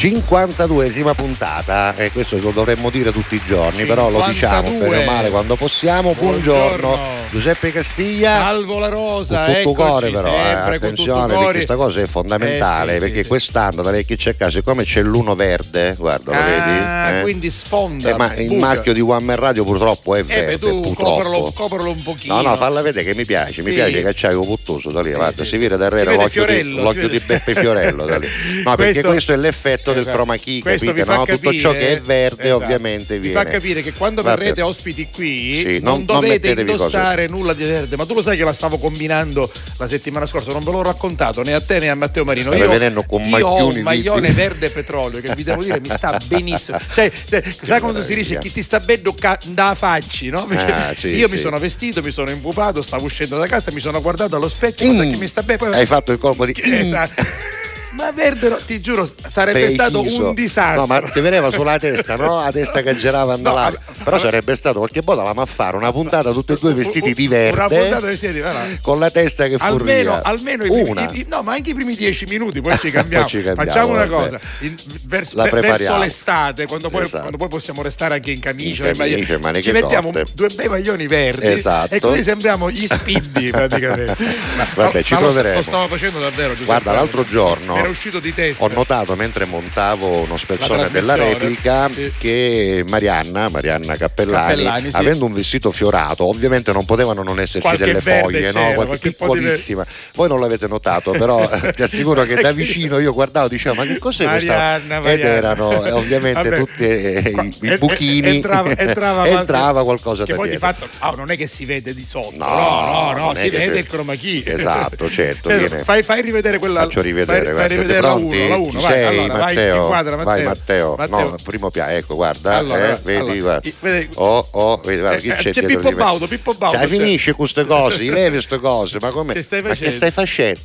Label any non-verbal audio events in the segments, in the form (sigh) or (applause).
52esima puntata, e questo lo dovremmo dire tutti i giorni, però lo 52. diciamo bene o male quando possiamo. Buongiorno, Buongiorno. Giuseppe Castiglia. Salvo la rosa, Con tutto cuore però, eh, attenzione perché questa cosa è fondamentale Eh, sì, perché sì, quest'anno da lei che c'è casa siccome c'è l'uno verde guarda lo Ah, vedi Eh? quindi sfonda. Eh, ma il buca. marchio di One Man Radio purtroppo è Eh verde beh, tu purtroppo coprilo, coprilo un pochino. No, no, falla vedere che mi piace, mi Sì. piace che c'hai un puttoso da lì, guarda, si vede da l'occhio, di, l'occhio di Beppe Fiorello da lì. (laughs) No, perché questo è l'effetto del Esatto. chroma key, Questo capite? No? Tutto capire- ciò che è verde esatto. ovviamente Vi viene. fa capire che quando Vabbè. verrete ospiti qui Sì, non, non- non dovete mettetevi indossare nulla di verde, ma tu lo sai che la stavo combinando la settimana scorsa, non ve l'ho raccontato né a te né a Matteo Marino. Stai Io, venendo con io ho un maglione di- verde petrolio che vi devo dire mi sta (laughs) benissimo. Cioè, sai quando si dice meraviglia. chi ti sta bene ca- da facci, no? Ah, sì, io mi sì. sono vestito, mi sono impupato, stavo uscendo da casa, mi sono guardato allo specchio, Mm. che mi sta bene. Poi Hai fatto il colpo di (laughs) Esatto. Ma verde, no, ti giuro, sarebbe stato Preciso. un disastro. No, ma si vedeva sulla testa, no? La testa che girava No, andava. vabbè, Però sarebbe stato qualche volta la a fare una puntata tutti e due vestiti di Una puntata verde vestiti di verde. con la testa che Almeno, furria. almeno i primi, una. i- no, ma anche i primi dieci minuti, poi ci cambiamo. (laughs) Poi ci cambiamo, Facciamo una cosa: in- verso, verso l'estate, quando poi, Esatto. quando poi possiamo restare anche in camicia, In camicia, maniche ci mettiamo corte. due bei maglioni verdi Esatto. e così sembriamo gli spiddi praticamente. Ma- (laughs) Vabbè, ma- ci ma lo- proveremo. Lo stavo facendo davvero. Giuseppe. Guarda, l'altro giorno era uscito di testa. Ho notato mentre montavo uno spezzone La della replica sì. che Marianna, Marianna Cappellani, Cappellani, sì. avendo un vestito fiorato, ovviamente non potevano non esserci Qualche delle foglie, no? qualche qualche po' di piccolissima. Voi non l'avete notato, però (laughs) eh, ti assicuro che da vicino io guardavo e dicevo ma che cos'è questa? Marianna, Ed Marianna. erano eh, ovviamente Vabbè. tutti eh, i, i buchini. entrava, (laughs) entrava, Entrava qualcosa che da poi dietro. di fatto ah, non è che si vede di sotto No, no no, no, si vede si- il chroma key Esatto, certo, (laughs) Eh, viene- fai, fai rivedere quella Faccio rivedere, fai, rivedere la pronti? 1 la 1 Ci vai allora vai Matteo? inquadra Matteo Vai Matteo. Matteo. No, primo piano, ecco, guarda, Allora, eh, vedi, allora, guarda. Oh, oh, vedi, guarda, chi Eh, c'è, c'è Pippo? Baudo, Pippo Baudo, Cioè, finisce queste cose, levi queste cose, ma come? Che stai Ma che facendo? stai facendo?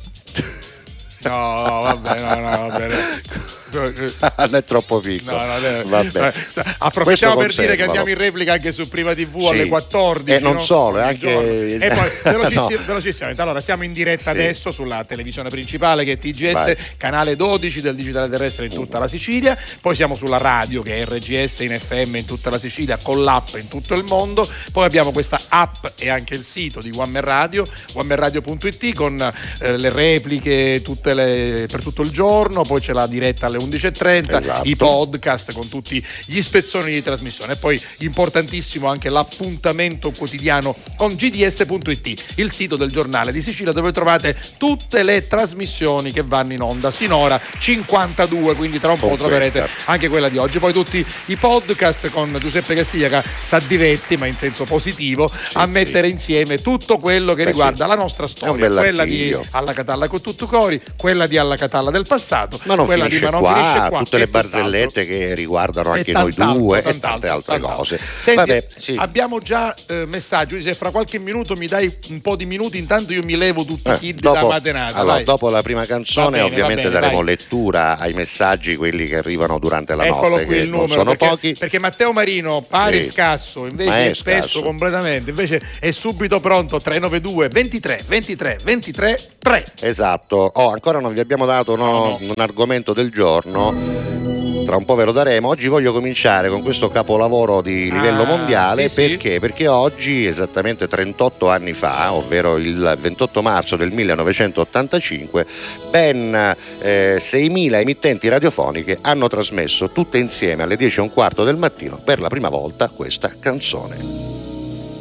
no vabbè no no vabbè (laughs) (laughs) non è troppo piccolo. No, no, deve- Vabbè. Eh, Approfittiamo per dire che andiamo in replica anche su Prima TV Sì. alle 14. E non no? solo, anche-. E poi (laughs) velocissim- No. velocissimamente. Allora, siamo in diretta Sì. adesso sulla televisione principale che è TGS, Vai. canale 12 del digitale terrestre in tutta la Sicilia. Poi siamo sulla radio che è RGS in FM in tutta la Sicilia, con l'app in tutto il mondo. Poi abbiamo questa app e anche il sito di One Man Radio, onemanradio.it con eh, le repliche tutte le- per tutto il giorno. Poi c'è la diretta alle 11.30 Esatto. i podcast con tutti gli spezzoni di trasmissione e poi importantissimo anche l'appuntamento quotidiano con gds.it il sito del giornale di Sicilia dove trovate tutte le trasmissioni che vanno in onda sinora 52 quindi tra un po' Con troverete questa. anche quella di oggi poi tutti i podcast con Giuseppe Castiglia che sa diverti ma in senso positivo a sì. mettere insieme tutto quello che Beh, riguarda sì. la nostra storia quella di. Alla Catalla con tutto cori quella di Alla Catalla del passato Ma non quella di Ma non qua, qua tutte le barzellette che riguardano anche noi due e tante altre cose. Senti, Vabbè, sì. abbiamo già eh, messaggi, se fra qualche minuto mi dai un po' di minuti, intanto io mi levo tutti i Eh, kid da dopo, Matenata. allora, dopo la prima canzone, bene, ovviamente bene, daremo vai. lettura ai messaggi, quelli che arrivano durante la Eccolo notte, che numero sono perché, pochi. perché Matteo Marino pare Sì. scasso invece è, è spesso scasso. completamente invece è subito pronto 392 23 23 23 3 Esatto. Oh, ancora non vi abbiamo dato no, un argomento del giorno. Tra un po' ve lo daremo. Oggi voglio cominciare con questo capolavoro di livello Ah, mondiale sì, sì. perché? Perché oggi, esattamente 38 anni fa, ovvero il 28 marzo del 1985, ben eh, 6.000 emittenti radiofoniche hanno trasmesso tutte insieme alle 10 e un quarto del mattino per la prima volta questa canzone.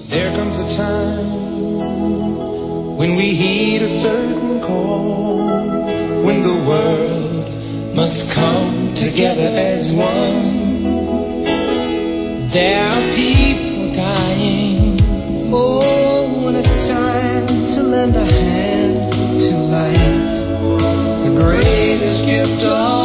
There comes a time when we heed a certain call, when the world must come together as one. There are people dying. Oh, when it's time to lend a hand to life, the greatest gift of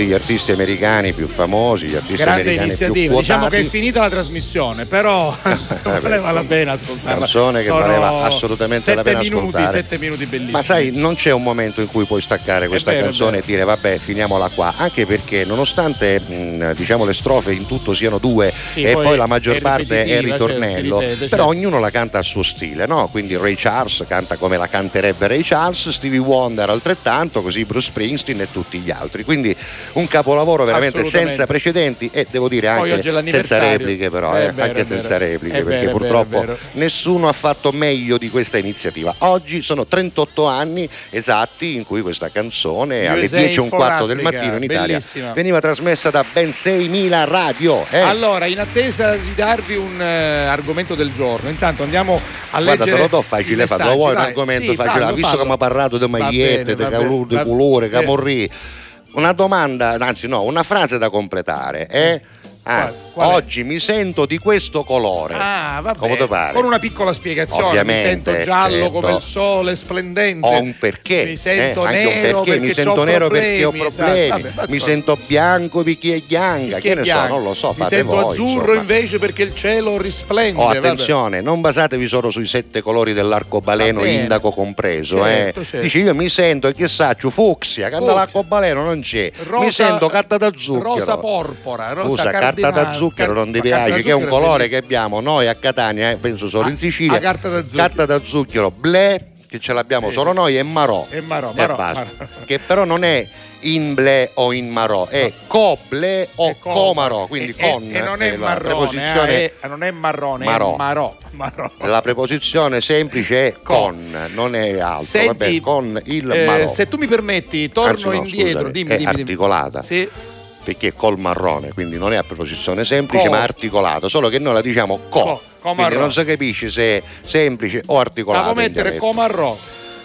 Tutti gli artisti americani più famosi, gli artisti Grande americani più iniziativa. quotati. Diciamo che è finita la trasmissione, però (laughs) valeva la pena ascoltarla. Canzone che Sono valeva assolutamente la pena minuti, ascoltare. Sette minuti bellissimi. Ma sai, non c'è un momento in cui puoi staccare questa vero, è canzone e dire vabbè, finiamola qua, anche perché nonostante mh, diciamo le strofe in tutto siano due Sì, e poi poi, la è maggior parte è il certo, ritornello, si ripete, però certo. ognuno la canta a suo stile, no? Quindi Ray Charles canta come la canterebbe Ray Charles, Stevie Wonder altrettanto, così Bruce Springsteen e tutti gli altri. Quindi un capolavoro veramente senza precedenti e devo dire è anche senza repliche però, È eh, vero, anche è senza repliche È perché vero, purtroppo vero. nessuno ha fatto meglio di questa iniziativa. Oggi sono 38 anni esatti in cui questa canzone alle USA 10 e un quarto del Africa, mattino in Italia bellissima. veniva trasmessa da ben 6.000 radio. eh. Allora, in attesa di darvi un eh, argomento del giorno, intanto andiamo a Guarda, leggere. te lo do facile, fa- lo messaggi, vuoi un vai. argomento Sì, facile? fallo, Visto fallo. che mi ha parlato di magliette, di colore, camorri. Una domanda, anzi no, una frase da completare. eh? Ah, Qual- qual è? oggi mi sento di questo colore. Ah, vabbè. Come pare? Con una piccola spiegazione. Ovviamente, mi sento giallo certo. come il sole, splendente. Ho un perché, Mi sento eh, nero perché, mi perché sento c'ho nero perché ho problemi, problemi, esatto. Vabbè, ma mi sento bianco perché è bianca, che ne so, bianco. non lo so, Mi fate sento voi. azzurro insomma. invece perché il cielo risplende. Oh, vabbè. attenzione, non basatevi solo sui sette colori dell'arcobaleno, indaco compreso. Certo, eh. certo. Dici io mi sento, e saccio, fucsia, quando l'arcobaleno non c'è. mi Rosa- sento carta da zucchero. Rosa porpora, rosa Scusa, carta cardinale, da zucchero car- non ti piace, che è un zucchero colore che abbiamo noi a Catania, eh, penso solo Ah, in Sicilia. ah, carta da zucchero. Carta da zucchero, blé, che ce l'abbiamo Sì, solo noi, e marò. E marò, marò, marò. (laughs) Che però non è in blé o in marò, è coble o È come. comaro, quindi E- con e non è la marrone, preposizione eh, è- non è marrone, marò. è marò. marò. la preposizione semplice è Con. con, non è altro, Senti, vabbè, con il eh, marò. se tu mi permetti, torno Anzi, no, indietro. scusami, dimmi, è dimmi, dimmi. articolata. Sì. Perché è col marrone, quindi non è a preposizione semplice Co. ma articolata, solo che noi la diciamo co. Co, quindi marrone. non si capisce se è semplice o articolata. Devo in mettere dialetto.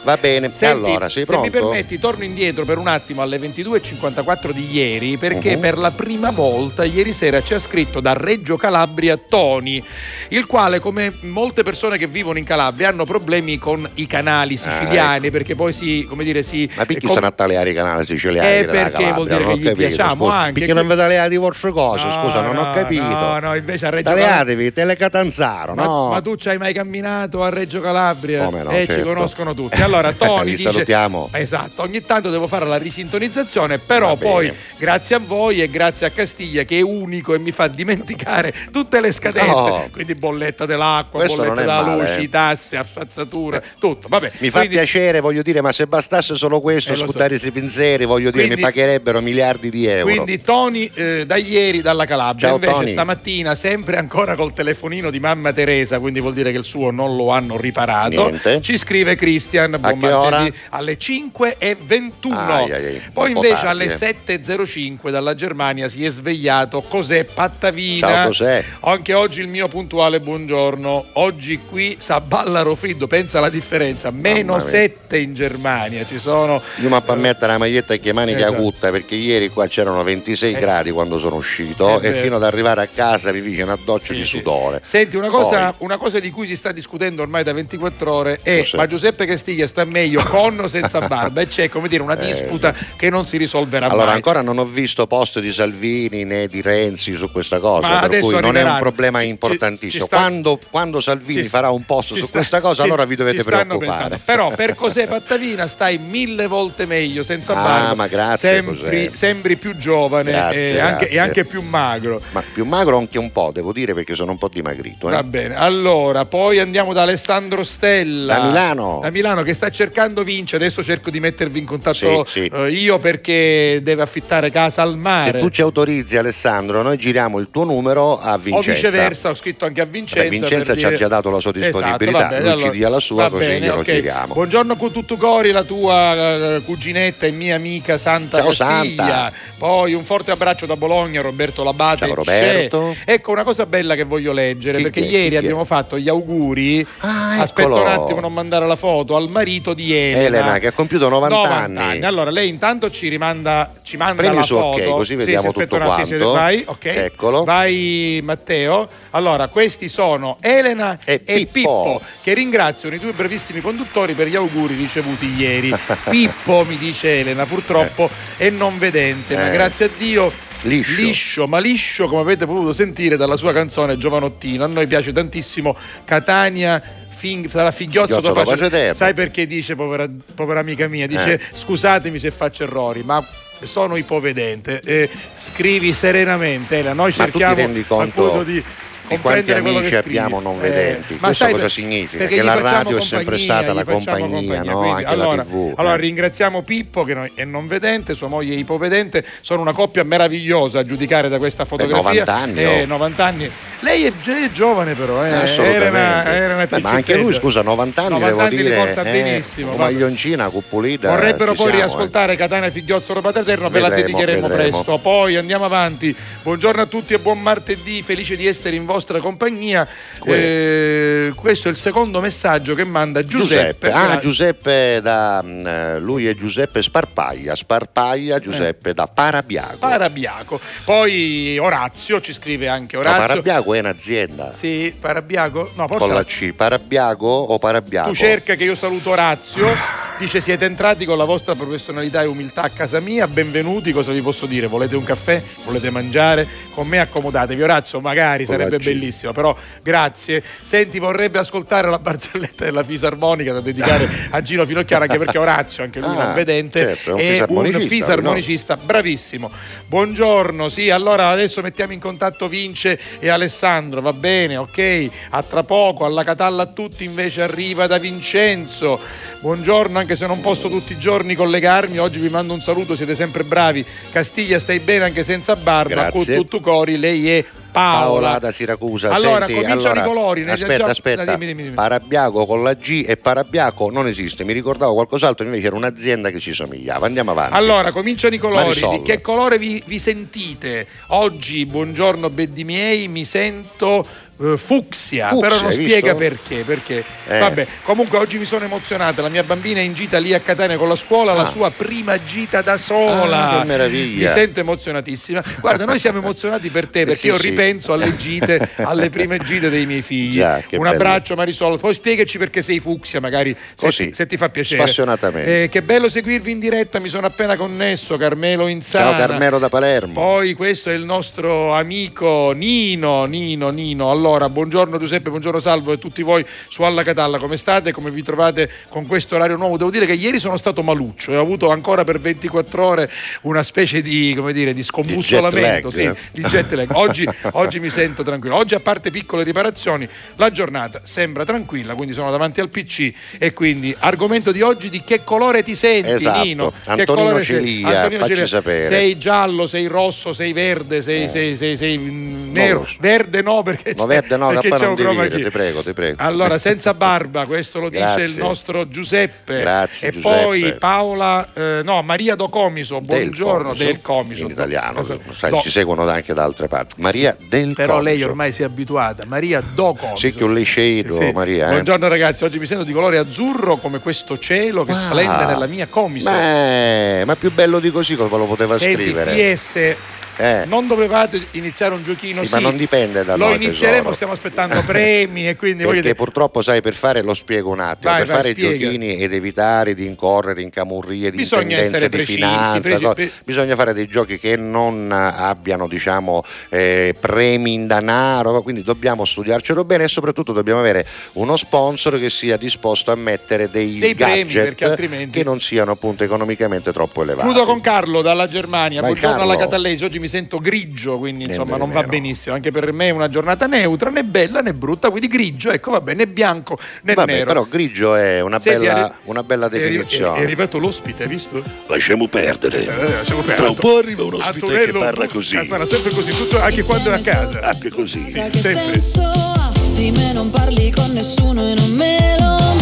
Va bene, Senti, allora sei se mi pronto? permetti, torno indietro per un attimo alle 22.54 di ieri, perché Mhm. per la prima volta ieri sera ci ha scritto da Reggio Calabria Toni, il quale, come molte persone che vivono in Calabria, hanno problemi con i canali siciliani, perché poi si, come dire, si. Ah. Ma perché com- sono attaleati i canali siciliani? Eh, perché vuol dire ho che gli capito, piacciamo scusa. anche. Perché non vi tagliate di vostre cose? No, Scusa, non ho no, capito. No, no, invece a Reggio Calabria. Tagliatevi, telecatanzaro, Ma, no? ma tu ci hai mai camminato a Reggio Calabria? Come no, eh, ci certo. conoscono tutti. Allora, (laughs) Toni Li dice, salutiamo. Esatto, ogni tanto devo fare la risintonizzazione, però poi grazie a voi e grazie a Castiglia che è unico e mi fa dimenticare tutte le scadenze. No. Quindi bolletta dell'acqua, Questo bolletta della male, luce, eh. i tassi, affazzature, tutto. Vabbè, Mi fa quindi- piacere, voglio dire, ma se bastasse solo questo, Eh, so. scudare questi pensieri, voglio dire, Quindi- mi pagherebbero miliardi di euro. Quindi Toni eh, da ieri dalla Calabria, Ciao, invece Tony. stamattina sempre ancora col telefonino di mamma Teresa, quindi vuol dire che il suo non lo hanno riparato. Niente. Ci scrive Cristian buon martedì, alle 5 e 21. Ai, ai, Poi invece tardi, alle eh. 7.05 dalla Germania si è svegliato. Cos'è Pattavina? Ciao, cos'è? Anche oggi il mio puntuale buongiorno. Oggi qui sa Ballaro Friddo, pensa alla differenza. Meno Mamma mia. 7 in Germania. Ci sono Io mi a mettere la maglietta e che manica Esatto. cutta perché ieri qua c'erano 26 Eh. gradi quando sono uscito Eh e fino ad arrivare a casa mi fece una doccia Sì, di sì. sudore. Senti, una cosa, Poi- una cosa di cui si sta discutendo ormai da 24 ore è Cos'è? ma Giuseppe Castiglia sta meglio con o senza barba e c'è come dire una Eh, disputa che non si risolverà Allora, mai. ancora non ho visto post di Salvini né di Renzi su questa cosa, Ma per cui non è un problema Ci- importantissimo. ci sta- quando, quando Salvini Ci- farà un post ci su sta- questa cosa, ci- allora vi dovete ci preoccupare. pensando. Però per cos'è Pattavina stai mille volte meglio senza Ah, barba. ma grazie, Sembri, sembri più giovane Grazie, e, anche, e anche più magro. Ma più magro anche un po', devo dire, perché sono un po' dimagrito. eh. Va bene, allora poi andiamo da Alessandro Stella Da Milano. Da Milano che sta cercando vince. Adesso cerco di mettervi in contatto Sì, sì. eh, io perché deve affittare casa al Se mare. tu ci autorizzi, Alessandro, noi giriamo il tuo numero a o Vincenza. viceversa, ho scritto anche a Vincenza. Beh, Vincenza ci ha dire- già dato la sua disponibilità, Esatto, bene, lui ci dia la sua, così bene, glielo ok. chiediamo. Buongiorno con tutto cori, la tua eh, cuginetta e mia amica Santa Ciao, Castiglia. Santa. Poi un forte abbraccio da Bologna, Roberto Labate. Ciao, Roberto. C'è. Ecco una cosa bella che voglio leggere, Chi perché chi ieri Chi abbiamo fatto gli auguri. Ah, Aspetta un attimo, non mandare la foto al è marito di Elena. Elena, che ha compiuto 90 anni. Allora, lei intanto ci rimanda, ci manda Premi la su ok, foto. così vediamo sì, tutto attimo, sì, quanto. vai, ok. Eccolo. Vai Matteo. Allora, questi sono Elena E e, Pippo. che ringraziano i due brevissimi conduttori per gli auguri ricevuti ieri. (laughs) Pippo, mi dice Elena, purtroppo è non vedente, ma Eh. grazie a Dio Liscio. ma liscio come avete potuto sentire dalla sua canzone Giovanottino. A noi piace tantissimo Catania. Fing- sarà Finghiozzo dopo dopo Ceterno. Sai perché dice, povera, povera amica mia, dice Eh. scusatemi se faccio errori, ma sono ipovedente. Eh, scrivi serenamente, Elena. noi Ma tu ti cerchiamo rendi conto appunto di di quanti amici abbiamo non Eh, vedenti? ma Questo sai cosa significa? perché Che la radio è sempre compagnia, stata la facciamo compagnia, no? quindi, Anche la allora, TV, allora, eh. ringraziamo Pippo che è non vedente, sua moglie è ipovedente, sono una coppia meravigliosa a giudicare da questa fotografia. 90 anni, Eh, oh. 90 anni. Lei è, è giovane però, eh. Assolutamente. Era, era una Beh, ma anche lui, scusa, 90 anni 90 devo anni dire, porta eh, benissimo, vabbè. maglioncina, cupulita. Vorrebbero poi siamo, eh. riascoltare Catania Figliozzo Padre Eterno, ve la dedicheremo vedremo. presto. Poi andiamo avanti. Buongiorno a tutti e buon martedì, felice di essere in vostra compagnia. Eh, questo è il secondo messaggio che manda Giuseppe. Ah, Gra- Giuseppe da mm, eh, lui è Giuseppe Sparpaglia, Sparpaglia Giuseppe da Parabiago. Parabiaco. Poi Orazio ci scrive anche No, Orazio. Parabiago è un'azienda. Sì, Parabiago? No, Con forse la C, Parabiago o Parabiago? tu cerca che io saluto Orazio. Dice siete entrati con la vostra professionalità e umiltà a casa mia, benvenuti, cosa vi posso dire? Volete un caffè? Volete mangiare? Con me accomodatevi. Orazio magari Con sarebbe G. bellissimo, però grazie. Senti, vorrebbe ascoltare la barzelletta della fisarmonica da dedicare a Gino Finocchiaro, anche perché Orazio, anche lui Ah, non vedente, certo, è un è un fisarmonicista, fisarmonicista bravissimo. Buongiorno, sì, allora adesso mettiamo in contatto Vince e Alessandro, va bene, ok? A tra poco, alla Catalla a tutti invece arriva da Vincenzo. Buongiorno, anche se non posso tutti i giorni collegarmi, oggi vi mando un saluto, siete sempre bravi. Castiglia stai bene anche senza barba, con Grazie. tutto cori, lei è Paola. Paola da Siracusa. Allora, Senti, cominciano allora, i colori. ne- Aspetta, già- aspetta. Dimmi, dimmi, dimmi. Parabiago con la G e Parabiaco non esiste. Mi ricordavo qualcos'altro, invece era un'azienda che ci somigliava. Andiamo avanti. Allora, cominciano i colori. Marisol. Di che colore vi, vi sentite? Oggi, buongiorno beddi miei, mi sento eh, fucsia, Fucsia, però non spiega visto? perché, perché. Eh. Vabbè, comunque oggi mi sono emozionata, la mia bambina è in gita lì a Catania con la scuola, la Ah. sua prima gita da sola. Ah, che meraviglia. Mi sento emozionatissima. Guarda, noi siamo emozionati per te perché Sì, io sì. ripenso alle gite, (laughs) alle prime gite dei miei figli. Già, Un bello. abbraccio Marisol, poi spiegaci perché sei fucsia, magari se, Così, se ti fa piacere. spassionatamente. Eh, che bello seguirvi in diretta, mi sono appena connesso, Carmelo Insana. Ciao Carmelo da Palermo. Poi questo è il nostro amico Nino, Nino, Nino. Allora, buongiorno Giuseppe, buongiorno Salvo e tutti voi su Alla Catalla, come state? Come vi trovate con questo orario nuovo? Devo dire che ieri sono stato maluccio e ho avuto ancora per 24 ore una specie di, come dire, di scombussolamento, Di jet lag, sì, di jet lag. Oggi, (laughs) oggi mi sento tranquillo. Oggi, a parte piccole riparazioni, la giornata sembra tranquilla, quindi sono davanti al PC e quindi argomento di oggi di che colore ti senti, Esatto. Nino? Che Antonino colore sei? Cilia, Antonino Cilia. sapere. Sei giallo, sei rosso, sei verde, sei, sei, sei, sei, mm, nero. Verde no, perché No, verde no, perché cappa c'è non chroma dire, ti prego, ti prego. Allora, senza barba, questo lo dice il nostro Giuseppe. Grazie, E Giuseppe. poi Paola, eh, no, Maria Do Comiso, buongiorno, del Comiso. In italiano, Esatto. sai, Do- ci seguono anche da altre parti. Maria del Però lei Comiso. ormai si è abituata, Maria Do Comiso. Sì, che un liceito, Sì. Maria. eh. Buongiorno ragazzi, oggi mi sento di colore azzurro come questo cielo che Ah. splende nella mia Comiso. Beh, ma più bello di così cosa lo poteva Senti, scrivere? PS, Eh. non dovevate iniziare un giochino? Sì, ma non dipende da Lo noi, inizieremo, tesoro. stiamo aspettando premi e quindi voglio Perché dire, purtroppo, sai, per fare, lo spiego un attimo, Vai, per vai, fare i spiega. giochini ed evitare di incorrere in camurrie di Bisogna tendenze di precisi, finanza, preci- co- pre- bisogna fare dei giochi che non abbiano, diciamo, eh, premi in denaro, quindi dobbiamo studiarcelo bene e soprattutto dobbiamo avere uno sponsor che sia disposto a mettere dei, Dei premi, gadget altrimenti- che non siano appunto economicamente troppo elevati. Chiudo con Carlo dalla Germania. Vai, Buongiorno Carlo. alla Catallesi. Oggi mi sento grigio, quindi Niente insomma non va meno. benissimo. Anche per me è una giornata neutra, né bella né brutta, quindi grigio, ecco, va bene, né bianco né Vabbè, nero. però grigio è una, Senti, bella, è arri- una bella è definizione. È, arrivato l'ospite, hai visto? Lasciamo perdere. Eh, lasciamo perdere. Tra un po' arriva un ospite Antonello, che parla così. eh, Parla sempre così, tutto- anche quando è a casa. Anche così. Sa che sempre. senso ha? Di me non parli con nessuno e non me lo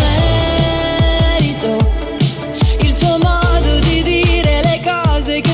merito. Il tuo modo di dire le cose che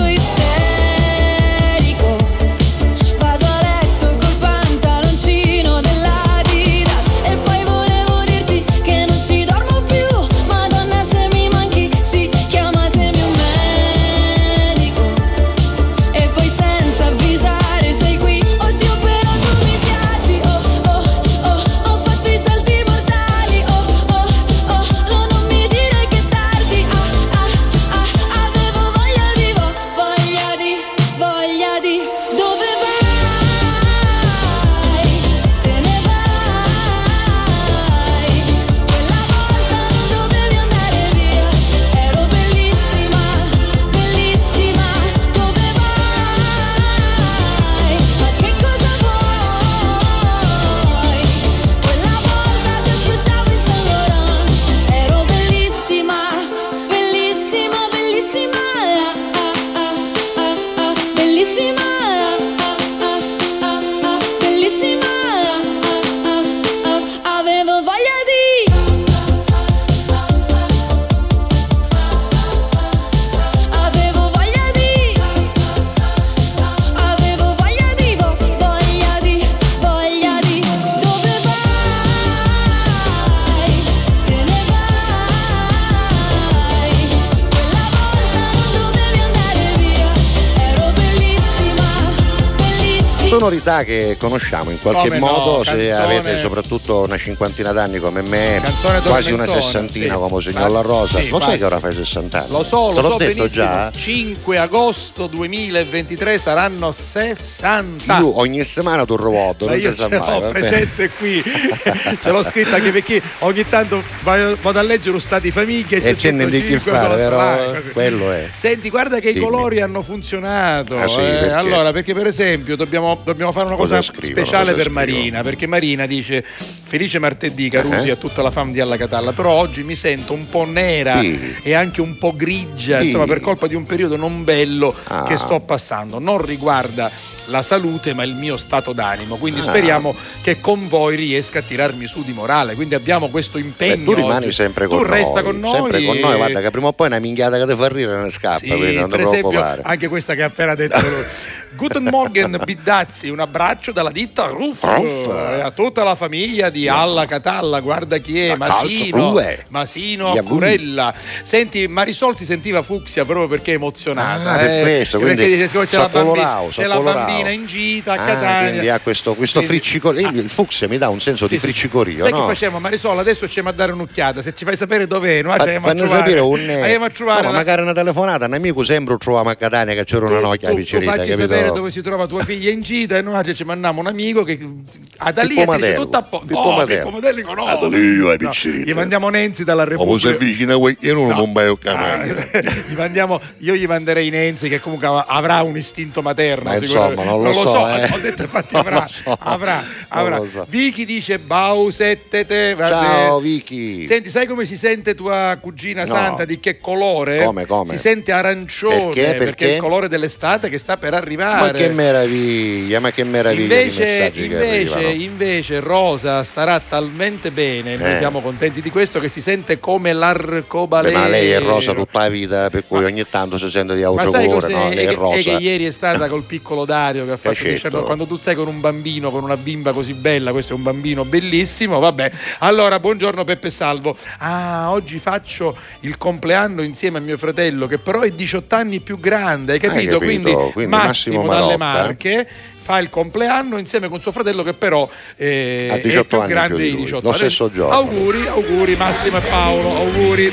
Sonorità che conosciamo in qualche Come no, modo, se canzone- avete soprattutto una cinquantina d'anni come me, quasi una sessantina sì. come signor La Rosa. sì, lo sai che ora fai 60 anni? Lo so, lo l'ho so detto benissimo. già. 5 agosto 2023 saranno 60. Io ogni settimana tu ruoto, Ma non io si sa mai. l'ho presente qui, (laughs) ce l'ho scritta anche perché ogni tanto vado a leggere lo stato di famiglia E c'è niente di che 105 fare, però quello è. Senti, guarda che Dimmi. i colori hanno funzionato. Ah, sì, eh. perché? Allora, perché per esempio dobbiamo, dobbiamo fare una Cosa cosa, scrivono, speciale cosa per scrivono? Marina, perché Marina dice felice martedì Carusi Eh? a tutta la fam di Alla Catalla, però oggi mi sento un po' nera Sì. e anche un po' grigia, Sì. insomma, per colpa di un periodo non bello Ah. che sto passando. Non riguarda la salute, ma il mio stato d'animo. Quindi Ah. speriamo che con voi riesca a tirarmi su di morale. Quindi abbiamo questo impegno. Beh, tu rimani oggi. sempre con tu noi. resta con noi. Sempre con noi, guarda che prima o poi una minchiata che ti fa ridere ne scappa, sì, non per esempio, anche questa che ha appena detto lui. (laughs) Guten Morgen Biddazzi, un abbraccio dalla ditta Ruff, Ruff. a tutta la famiglia di Alla Catalla, guarda chi è, Masino. Masino Gli Accurella. Senti, Marisol si sentiva fucsia proprio perché è emozionata. Ah, per eh, questo, perché quindi dice, siccome c'è, so la, bambi- so c'è la colorao. Bambina in gita a Ah, Catania. quindi ha questo, questo friccicorio. Ah. Il fucsia mi dà un senso Sì, di sì. friccicorio, Sai no? che facciamo Marisol? Adesso ci a dare un'occhiata. Se ci fai sapere dov'è, Fa- andiamo a Fanno sapere un Andiamo a trovare No, ma la- magari una telefonata, un amico sempre troviamo a Catania che c'era una tu- tu piccerita, facci capito? sapere dove si trova tua figlia in gita e noi ci mandiamo un amico che ah, da lì e Madello. tutto a posto. Pippo No, Madello. Pippo Madelli conosco. Ah, da lì io ai No, piccerita. Gli mandiamo Nenzi dalla Come si Repubblica. avvicina quel io non No. un (laughs) gli mandiamo, io gli manderei Nenzi che comunque av- avrà un istinto materno. Ma sicuramente. insomma, non lo so, eh. Ho detto infatti (laughs) Non avrà. so. avrà, Non avrà. so. Vicky dice Bausettete. va Ciao. Vicky. Senti, sai come si sente tua cugina No. Santa? Di che colore? Come, come? Si sente arancione Perché? è Perché? il colore dell'estate che sta per arrivare. Ma che meraviglia, ma che meraviglia Invece, che invece, invece Rosa starà talmente bene, noi Eh. siamo contenti di questo, che si sente come l'arcobaleno. Beh, ma lei è rosa tutta la vita, per cui ogni tanto si sente di Ma cos'è? no? È, Lei è che, è rosa. che ieri è stata col piccolo Dario che ha fatto Cacetto. 19 quando tu stai con un bambino, con una bimba così bella, questo è un bambino bellissimo, vabbè. Allora, buongiorno Peppe Salvo. Ah, oggi faccio il compleanno insieme a mio fratello che però è 18 anni più grande, hai capito? capito? Quindi, Quindi Massimo, Massimo dalle. Marche fa il compleanno insieme con suo fratello che però eh, è 18 più grande più di di lui, 18 lo stesso giorno. Auguri, auguri Massimo e Paolo, auguri.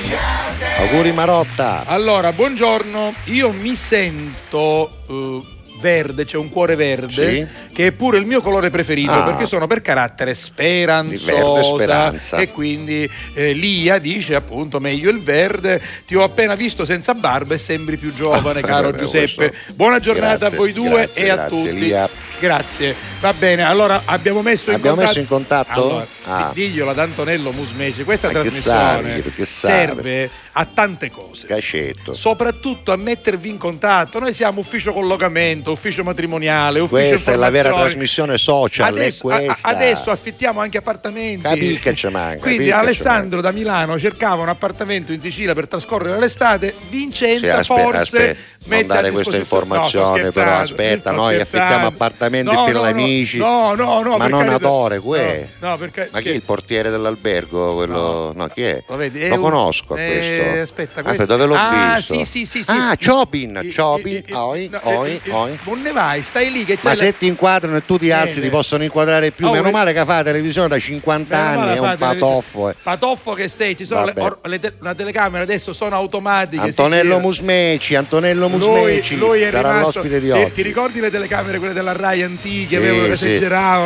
Auguri Marotta. Allora, buongiorno, io mi sento eh, verde, c'è un cuore verde, Sì. che è pure il mio colore preferito, Ah. perché sono per carattere speranzosa. E quindi eh, Lia dice appunto meglio il verde. Ti ho appena visto senza barba e sembri più giovane, Ah, caro vabbè, Giuseppe. questo- Buona giornata Grazie, a voi due grazie, e a grazie, tutti. Lia. Grazie. Va bene, allora abbiamo messo Abbiamo in contatto. messo in contatto? Allora, Ah. diglielo ad Antonello Musmeci, questa Ma trasmissione savi. serve a tante cose Cacetto. soprattutto a mettervi in contatto. Noi siamo ufficio collocamento, spostamento, ufficio matrimoniale, ufficio Questa è la vera trasmissione social, Adesso, a- adesso affittiamo anche appartamenti. Capì che ci manca, (laughs) Quindi Alessandro da Milano cercava un appartamento in Sicilia per trascorrere l'estate. Vincenza Sì, aspe- forse aspetta, non mette a dare questa informazione, No, però aspetta, noi scherzando. affittiamo appartamenti No, per no, amici. No, no, no. ma non. Adore, que? No, perché Ma chi è il portiere dell'albergo? Quello... No, chi è? Lo vedi, è Lo un- conosco a eh, questo. aspetta, Aspetta, questo- dove l'ho ah, visto? Sì, sì, sì. Ah, Chopin, Chopin, oi, oi, oi. Non ne vai, stai lì che c'è Ma la- se ti inquadrano e tu ti alzi, Bene. ti possono inquadrare più. Oh, Meno eh. male che fa la televisione da 50 Meno male anni, è un patoffo. eh. Patoffo che sei, ci sono le, or- le te- la telecamere adesso sono automatiche. Antonello. Musmeci, Antonello Lui, Musmeci lui è sarà rimasto, l'ospite di oggi. Ti ricordi le telecamere, quelle della Rai antiche? Sì, avevano sì.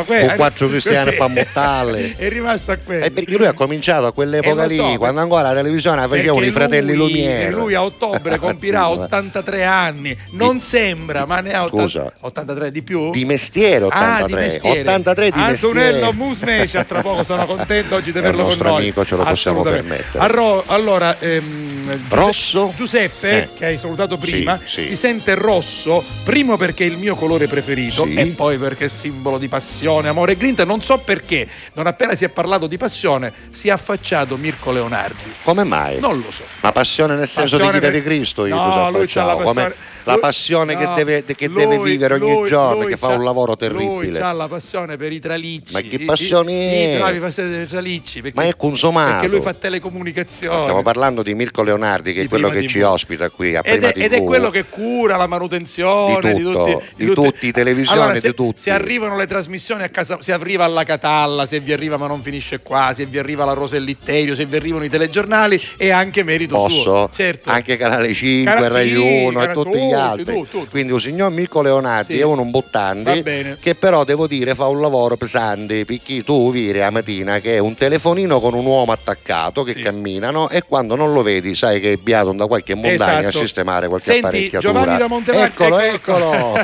Que- Con quattro cristiani a Pammottalle. (laughs) è rimasto a quello. Eh, perché lui ha cominciato a quell'epoca Eh, lo so, lì, quando ancora la televisione facevano i fratelli lui, Lumiere. e lui a ottobre (laughs) compirà 83 anni. Non sembra, ma ne ha 80 Scusa. 83 di più? Di mestiere Ah, 83. di mestiere. 83 di Antonello mestiere. Musmeci, a tra poco sono contento oggi di averlo con nostro noi. amico, ce lo possiamo permettere. Arro- allora, ehm, Giuse- Rosso? Giuseppe, Eh. che hai salutato prima, Sì, sì. si sente rosso, primo perché è il mio colore preferito Sì. e poi perché è simbolo di passione, amore e grinta. Non so perché, non appena si è parlato di passione, si è affacciato Mirko Leonardi. Come mai? Non lo so. Ma passione nel senso Passione di vita per- di Cristo io No, cosa lui c'ha la passione- la passione che, no, deve, che lui- deve vivere ogni lui- giorno, lui che fa un lavoro Lui terribile. ha la passione per i tralicci. Ma che i- passione i, è? I passione tralicci. Perché, Ma è consumato. Perché lui fa telecomunicazioni. Stiamo parlando di Mirko Leonardi, che Di è quello che ci ospita qui a Ed Prima è, ed è quello che cura la manutenzione Di di, tutto, tutti, di tutti, televisione, allora, di se, tutti. Se arrivano le trasmissioni a casa, se arriva alla Catalla, se vi arriva ma non finisce qua, se vi arriva la Rosellitterio, se vi arrivano i telegiornali, è anche merito Posso? suo. Certo. Anche Canale 5, Cara- Rai sì, 1 e tutti gli tutti, altri. tutti, tutti. Quindi un signor Mirko Leonardi Sì. è uno un bene. che però devo dire fa un lavoro pesante perché tu viri la mattina che è un telefonino con un uomo attaccato che Sì. camminano e quando non lo vedi sai che è biato da qualche montagna Esatto. a sistemare qualche Senti, apparecchiatura. Giovanni da Montevarchi, eccolo, eccolo eccolo.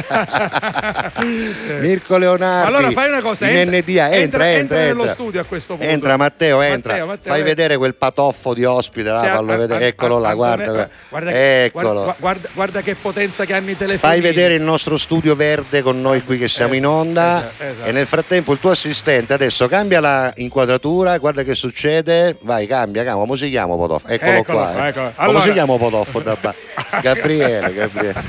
(laughs) Mirko Leonardi. Allora fai una cosa, entra- NDA, entra, entra- entra, entra nello studio a questo punto. Entra Matteo, entra. Matteo, Matteo, Fai eh. vedere quel patoffo di ospite, là, fallo a- vedere. a- Eccolo a- là, guarda. guarda, Eccolo. guarda, guarda- guarda che potenza che hanno i telefoni. Fai vedere il nostro studio verde con noi qui che siamo in onda esatto, esatto. e nel frattempo il tuo assistente adesso cambia la inquadratura, guarda che succede, vai cambia, cambia, come si chiama Potoffo? Eccolo, Eccolo qua. eh. eccolo. Come Allora- si chiama ba- (laughs) Gabriele, Gabriele.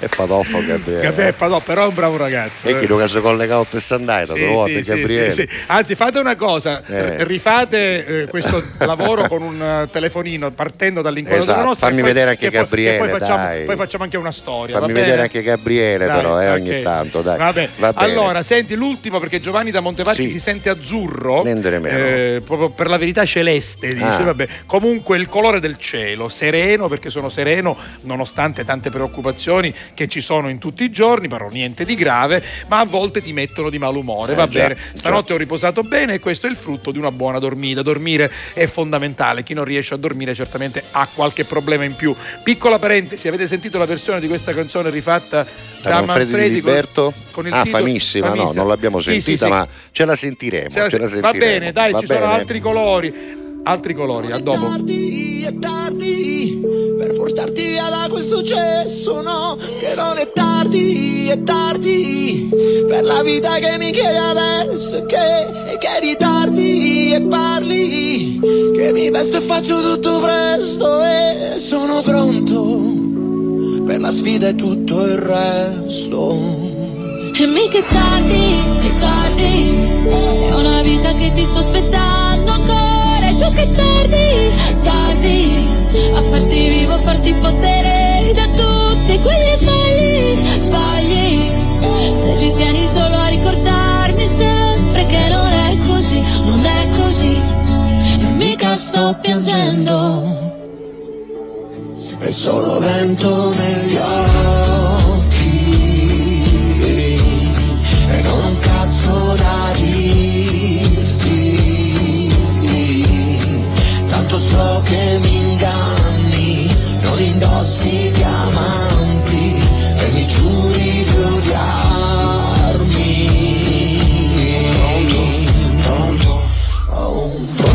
È Potoffo Gabriele. Gabriele Padò, però è un bravo ragazzo. E eh. chi lo che si collega a Sandaito, Sì, due volte sì, Gabriele. sì, sì. Anzi, fate una cosa: Eh. rifate eh, questo (laughs) lavoro con un eh, telefonino partendo dall'inquadratura Esatto, nostra. fammi e poi- vedere anche che poi- Gabriele, che poi, facciamo, dai. poi facciamo anche una storia. Fammi bene? vedere anche Gabriele Dai, però, eh, ok. ogni tanto, dai. Vabbè. Va bene. Allora, senti l'ultimo perché Giovanni da Montevarchi Sì. si sente azzurro. Eh, proprio per la verità celeste, dice. Ah. Vabbè. Comunque il colore del cielo, sereno perché sono sereno nonostante tante preoccupazioni che ci sono in tutti i giorni, però niente di grave, ma a volte ti mettono di malumore. Eh, va già, bene. Stanotte ho riposato bene e questo è il frutto di una buona dormita. Dormire è fondamentale. Chi non riesce a dormire certamente ha qualche problema in più. Piccola parentesi, avete sentito la versione di questa canzone rifatta Da Manfredi di con- Liberto? con il ah, titolo- famissima, no, Famissima. non l'abbiamo Sì, sì, sentita, sì. ma ce la sentiremo. Se la- ce la Va sentiremo. bene, dai, Va ci sono bene. altri colori. Altri colori, a dopo. tardi, è tardi questo cesso, no? Che non è tardi, è tardi per la vita che mi chiedi adesso che, che ritardi e parli, che mi vesto e faccio tutto presto e sono pronto per la sfida e tutto il resto. E mica è tardi, è tardi È una vita che ti sto aspettando ancora E tu che tardi, è tardi A farti vivo, a farti fottere Da tutti quegli sbagli, sbagli. Se ci tieni solo a ricordarmi sempre Che non è così, non è così. E mica sto piangendo. È solo vento negli occhi. E non un cazzo da dirti. Tanto so che mi indossi diamanti E mi giuri di odiarmi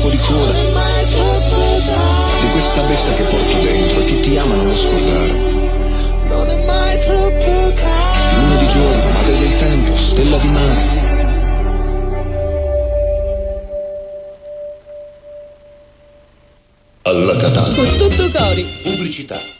colpo di coda Mai troppo tardi Di questa bestia che porto dentro e che ti ama non lo scordare Non è mai troppo tardi Luna di giorno, madre del tempo, stella di mare Alla Catalla. Con tutto cori. Pubblicità.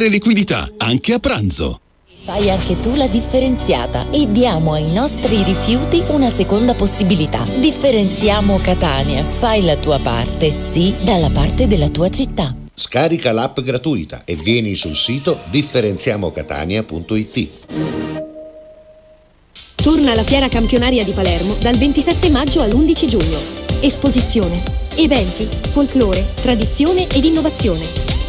liquidità, anche a pranzo. Fai anche tu la differenziata e diamo ai nostri rifiuti una seconda possibilità. Differenziamo Catania. Fai la tua parte, sì, dalla parte della tua città. Scarica l'app gratuita e vieni sul sito differenziamocatania.it. Torna la fiera campionaria di Palermo dal 27 maggio all'11 giugno. Esposizione, eventi, folklore, tradizione ed innovazione.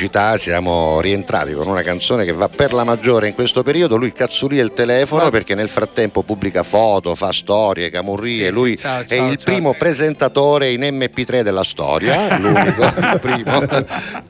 Pubblicità siamo rientrati con una canzone che va per la maggiore in questo periodo. Lui cazzulia il telefono perché nel frattempo pubblica foto, fa storie, camurrie. Lui ciao, è ciao, il ciao. primo presentatore in MP3 della storia, l'unico, (laughs) il primo,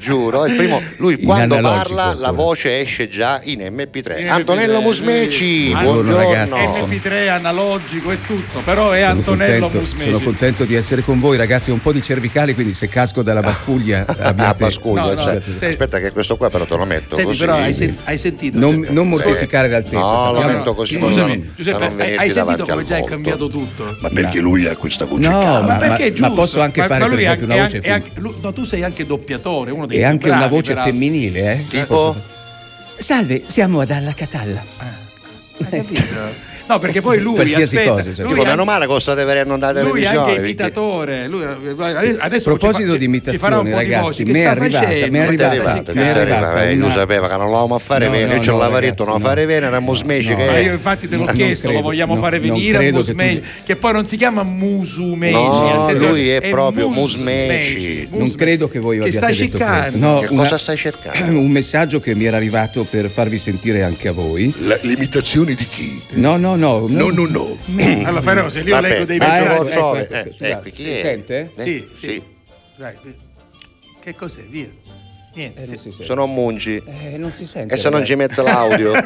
giuro. Il primo. Lui In quando parla ancora. la voce esce già in MP3. In Antonello MP3, Musmeci, Buongiorno, buongiorno. ragazzi. MP3 analogico e tutto, però è Sono Antonello contento, Musmeci. sono contento di essere con voi ragazzi, ho un po' di cervicale quindi se casco dalla bascuglia (laughs) Ah, abbiate... Bascuglia, No, no, cioè. se- aspetta che questo qua però te lo metto Senti, così. però hai, sen- hai sentito? Non, non mortificare l'altezza. No, lo metto così Scusami, Giuseppe, non hai, sentito come già è cambiato tutto? Ma perché lui ha questa voce No, ma, Ma perché posso anche fare per esempio una voce no, tu sei anche doppiatore, uno dei E anche una bravi, voce peraltro. femminile, eh? Tipo? Salve, siamo ad Alla Catalla. Hai capito? (laughs) No, perché poi lui Qualsiasi aspetta, cosa, cioè. lui Tipo, è meno male cosa deve andare a Lui è anche perché- imitatore. Lui, adesso A proposito fa- di di ragazzi, mi è arrivata, mi è arrivata, mi è arrivata eh, Io sapevo che non l'avevamo a fare bene, no, lavaretto, non fare bene, era Musmeci che Ma è. io infatti te l'ho chiesto, lo vogliamo fare venire a Musmeci, che poi non si chiama Musumeci. No, lui è proprio Musmeci. Non credo che voi abbiate stai detto cercando? questo. No, cosa stai cercando? (clears throat) Un messaggio che mi era arrivato per farvi sentire anche a voi. L'imitazione di chi? No, no, no. No, no, no. Allora faremo se io Vabbè, leggo dei ah, messaggi. ecco, ecco, eh, ecco, eh, scusate, ecco, si è? sente? Eh, Sì, sì. Dai, che cos'è? Via. Niente. Eh, sì. non si sente. Sono Munci. Eh, non si sente. E se non ci mette l'audio? (laughs)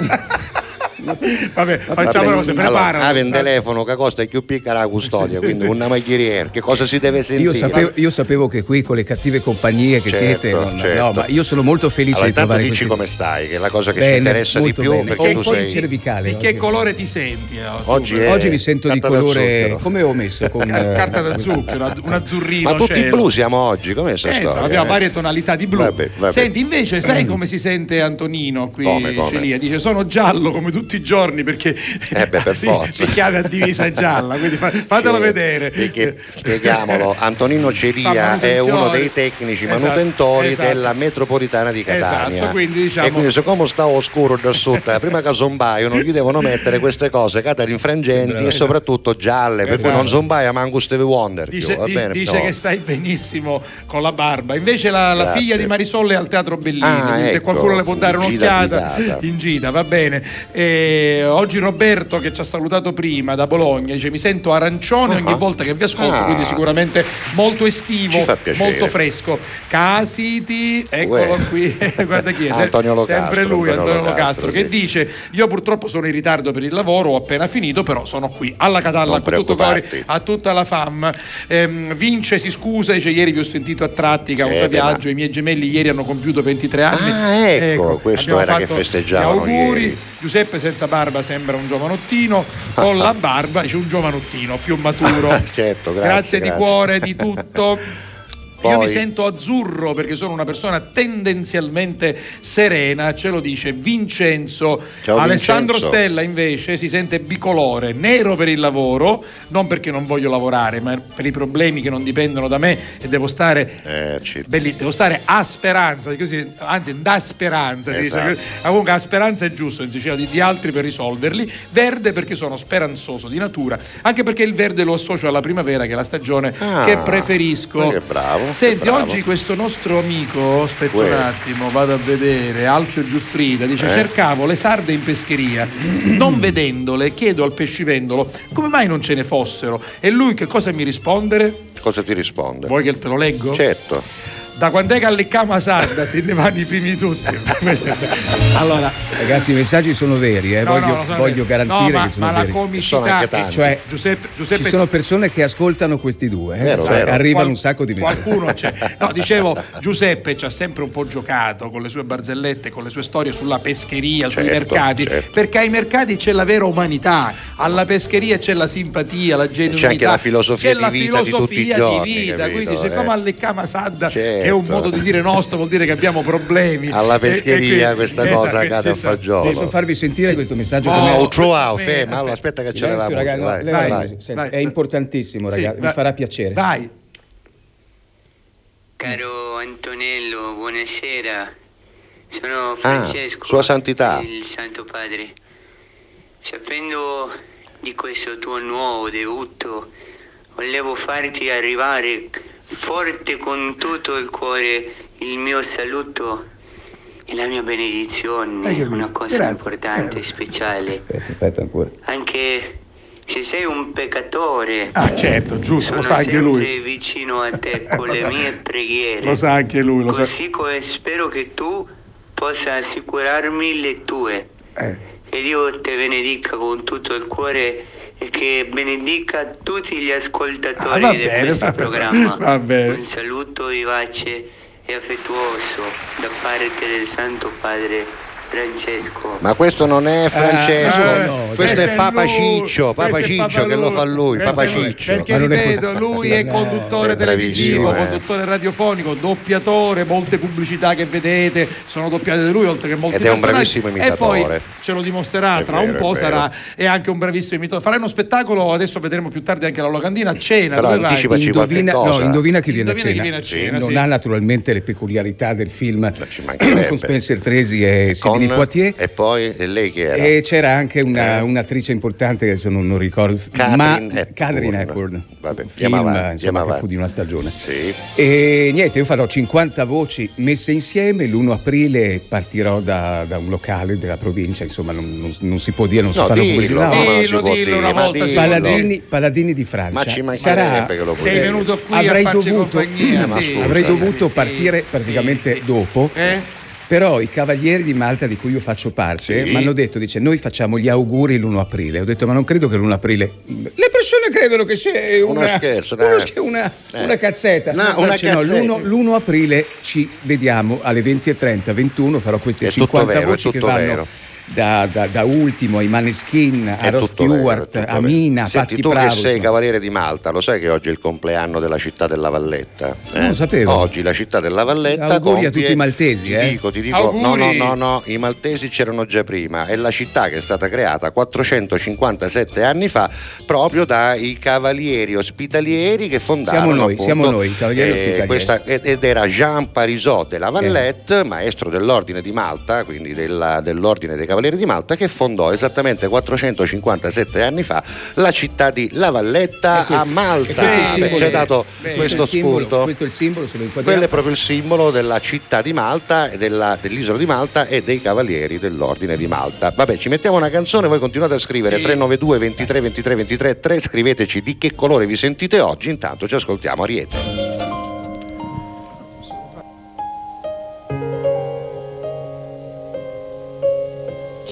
Vabbè, facciamo una cosa, allora, preparalo. ave un telefono che costa più piccola la custodia, quindi una maglieriera, che cosa si deve sentire? Io sapevo, io sapevo che qui con le cattive compagnie che Certo, siete, non- certo. no, ma io sono molto felice Allora, di trovare dici questi- come stai, che è la cosa che ci Bene, interessa di più, bene. perché Ho tu un po' di sei... cervicale. Di che colore ti senti? eh? Oggi è- Oggi mi sento di colore. Come ho messo? Con, eh, carta da zucchero, un azzurrino. Ma tutti cielo. blu siamo oggi, com'è sta Eh, storia? abbiamo eh? varie tonalità di blu. Vabbè, vabbè. Senti, invece, sai come si sente Antonino qui? Come, come? Celia? Dice: Sono giallo come tutti i giorni perché Eh beh, per (laughs) forza. si chiama a divisa gialla. Quindi fa- fatelo Sì, vedere. Perché, spieghiamolo, Antonino Fa Celia è uno dei tecnici Esatto, manutentori esatto. della metropolitana di Catania. Esatto, quindi diciamo- E quindi siccome sta oscuro da sotto, prima che zombaiano gli devono mettere queste cose catarinfrangenti Sembra- e soprattutto gialle, per cui Esatto. non zombaia manco Stevie Wonder. più, Dice, va di- bene? dice No. che stai benissimo con la barba. Invece la, la figlia di Marisol è al Teatro Bellini. Ah, quindi se ecco, qualcuno le può dare un'occhiata in gita, va bene. E oggi Roberto che ci ha salutato prima da Bologna dice mi sento arancione ogni Ah. volta che vi ascolto, Ah. quindi sicuramente molto estivo, molto fresco. Casiti, eccolo Uè. qui, (laughs) guarda chi è. Antonio Locastro, Sempre lui, Antonio Antonio Locastro, Locastro, che sì. dice io purtroppo sono in ritardo per il lavoro, ho appena finito, però sono qui alla Catalla a tutta la fam. Ehm, Vince si scusa, dice ieri vi ho sentito a tratti, causa Eh, viaggio, i miei gemelli ieri hanno compiuto 23 anni. Ah, ecco, questo abbiamo era che festeggiavano auguri. ieri. Giuseppe senza barba sembra un giovanottino, con la barba dice un giovanottino più maturo. (laughs) Certo, grazie, di grazie. cuore, di tutto. (laughs) Io Poi- mi sento azzurro perché sono una persona tendenzialmente serena, ce lo dice Vincenzo. Ciao, Alessandro Vincenzo. Stella invece si sente bicolore, nero per il lavoro, non perché non voglio lavorare, ma per i problemi che non dipendono da me e devo stare Eh, ci- Belli- devo stare a speranza, così, anzi da speranza, dice. Esatto. Ah, comunque a speranza è giusto in Sicilia di, di altri per risolverli, verde perché sono speranzoso di natura, anche perché il verde lo associo alla primavera che è la stagione Ah, che preferisco. che bravo. Senti, Bravo. oggi questo nostro amico, aspetta un Uè. attimo, vado a vedere, Alfio Giuffrida, dice Eh? cercavo le sarde in pescheria, non vedendole chiedo al pescivendolo come mai non ce ne fossero e lui che cosa mi rispondere? Cosa ti risponde? Vuoi che te lo leggo? Certo. Da quando è che alliccamo a sarda se ne vanno i primi tutti? (laughs) Allora, Ragazzi, i messaggi sono veri, eh, No, voglio, no, sono voglio veri. garantire No, ma- che sono ma la veri. comicità che- Cioè, Giuseppe- Giuseppe- ci sono persone che ascoltano questi due, eh, Vero, cioè, vero. arrivano Qual- un sacco di messaggi. Qualcuno c'è. (laughs) No, dicevo, Giuseppe ci ha sempre un po' giocato con le sue barzellette, con le sue storie sulla pescheria, sui Certo, mercati, certo. perché ai mercati c'è la vera umanità, alla pescheria c'è la simpatia, la genuinità. C'è anche la filosofia c'è di la vita di tutti i filosofia giorni, di vita, capito? quindi siccome Eh. alliccama sadda Certo. È un modo di dire nostro, vuol dire che abbiamo problemi. Alla E- e pescheria quindi- questa esatto, cosa cade a sta- fagiolo. Posso farvi sentire questo messaggio? mi- Oh, bene, ferma, allora aspetta che c'è la Silenzio, musica. ragazzi, no, vai, la vai. musica. Senti, vai. è importantissimo, Sì, ragazzi, vi vai. farà piacere. Vai. Caro Antonello, buonasera. Sono Ah, Francesco, Sua Santità. il Santo Padre. Sapendo di questo tuo nuovo debutto, volevo farti arrivare forte con tutto il cuore il mio saluto e la mia benedizione, una cosa Grazie. importante e speciale. Aspetta, aspetta ancora. Anche se sei un peccatore, Ah, certo, giusto, lo sono sa anche sempre lui. vicino a te (laughs) con Lo le sa. mie preghiere. Lo sa anche lui, lo sa. Così come spero che tu possa assicurarmi le tue. Eh. Che Dio te benedica con tutto il cuore e che benedica tutti gli ascoltatori Ah, va di bene, questo bene, programma. bene. Un saluto vivace e affettuoso da parte del Santo Padre Francesco. Ma questo non è Francesco, Ah, no, questo questo è è Papa lui, Ciccio, Papa Ciccio Papa che lo fa lui, Papa Ciccio. Perché ripeto, lui è conduttore televisivo, eh. conduttore radiofonico, doppiatore, molte pubblicità che vedete sono doppiate da lui, oltre che molti Ed è un bravissimo E poi imitatore. ce lo dimostrerà È tra vero, un po', è sarà è anche un bravissimo imitatore. Farai uno spettacolo, adesso vedremo più tardi anche la locandina a cena. Però anticipaci Indovina, qualche cosa. no, indovina chi viene Indovina a viene a cena. cena, non sì. ha naturalmente le peculiarità del film con Spencer Tresi e Con- Sidney Poitier. E poi e lei chi era? E c'era anche una- Eh. un'attrice importante che adesso non, non ricordo, Catherine ma Hepburn. Catherine Hepburn, Vabbè, film avanti, insomma, che fu di una stagione. Sì. E niente, io farò 50 voci messe insieme. L'1 aprile partirò da, da un locale della provincia, insomma, non, non- non si può dire, non No, si fanno dillo, pubblicità. no, ma non si Dillo, può dillo dire, una ma volta, dillo. Paladini, Paladini di Francia. Ma ci Sarà, che lo Sei venuto qui avrei a dovuto, compagnia, Eh, sì. avrei dovuto Sì, partire sì, praticamente dopo. Eh? Però i Cavalieri di Malta di cui io faccio parte Sì. mi hanno detto, dice, noi facciamo gli auguri l'1 aprile. Ho detto, ma non credo che l'1 aprile... Le persone credono che sia una, Uno scherzo, una, Eh. una cazzetta. No, una no, cazzetta. l'1, l'1 aprile ci vediamo alle 20.30, 21, farò queste È tutto 50 vero, voci che vanno vero. Da, da- da Ultimo ai Maneskin, a Ross Stewart, a. Mina, Senti, Patti tu Bravo. che sei cavaliere di Malta, lo sai che oggi è il compleanno della città della Valletta? Eh? Non lo sapevo. Oggi la città della Valletta Auguri a compie- tutti i maltesi, ti eh. Dico, ti dico, Auguri. no, no, no, no, i maltesi c'erano già prima. È la città che è stata creata 457 anni fa proprio dai cavalieri ospitalieri che fondarono Siamo noi, appunto, siamo noi, i cavalieri ospitalieri. questa- ed era Jean Parisot della Vallette, maestro dell'ordine di Malta, quindi della- dell'ordine dei cavalieri di Malta, che fondò esattamente 457 anni fa la città di La Valletta questo- a Malta. questo Beh, ci hai dato bene. questo simbolo, spunto. Questo è il simbolo. Quello è proprio il simbolo della città di Malta, e della- dell'isola di Malta e dei cavalieri dell'ordine di Malta. Vabbè, ci mettiamo una canzone, voi continuate a scrivere Sì. 392 23 23 23 3, scriveteci di che colore vi sentite oggi, intanto ci ascoltiamo Ariete.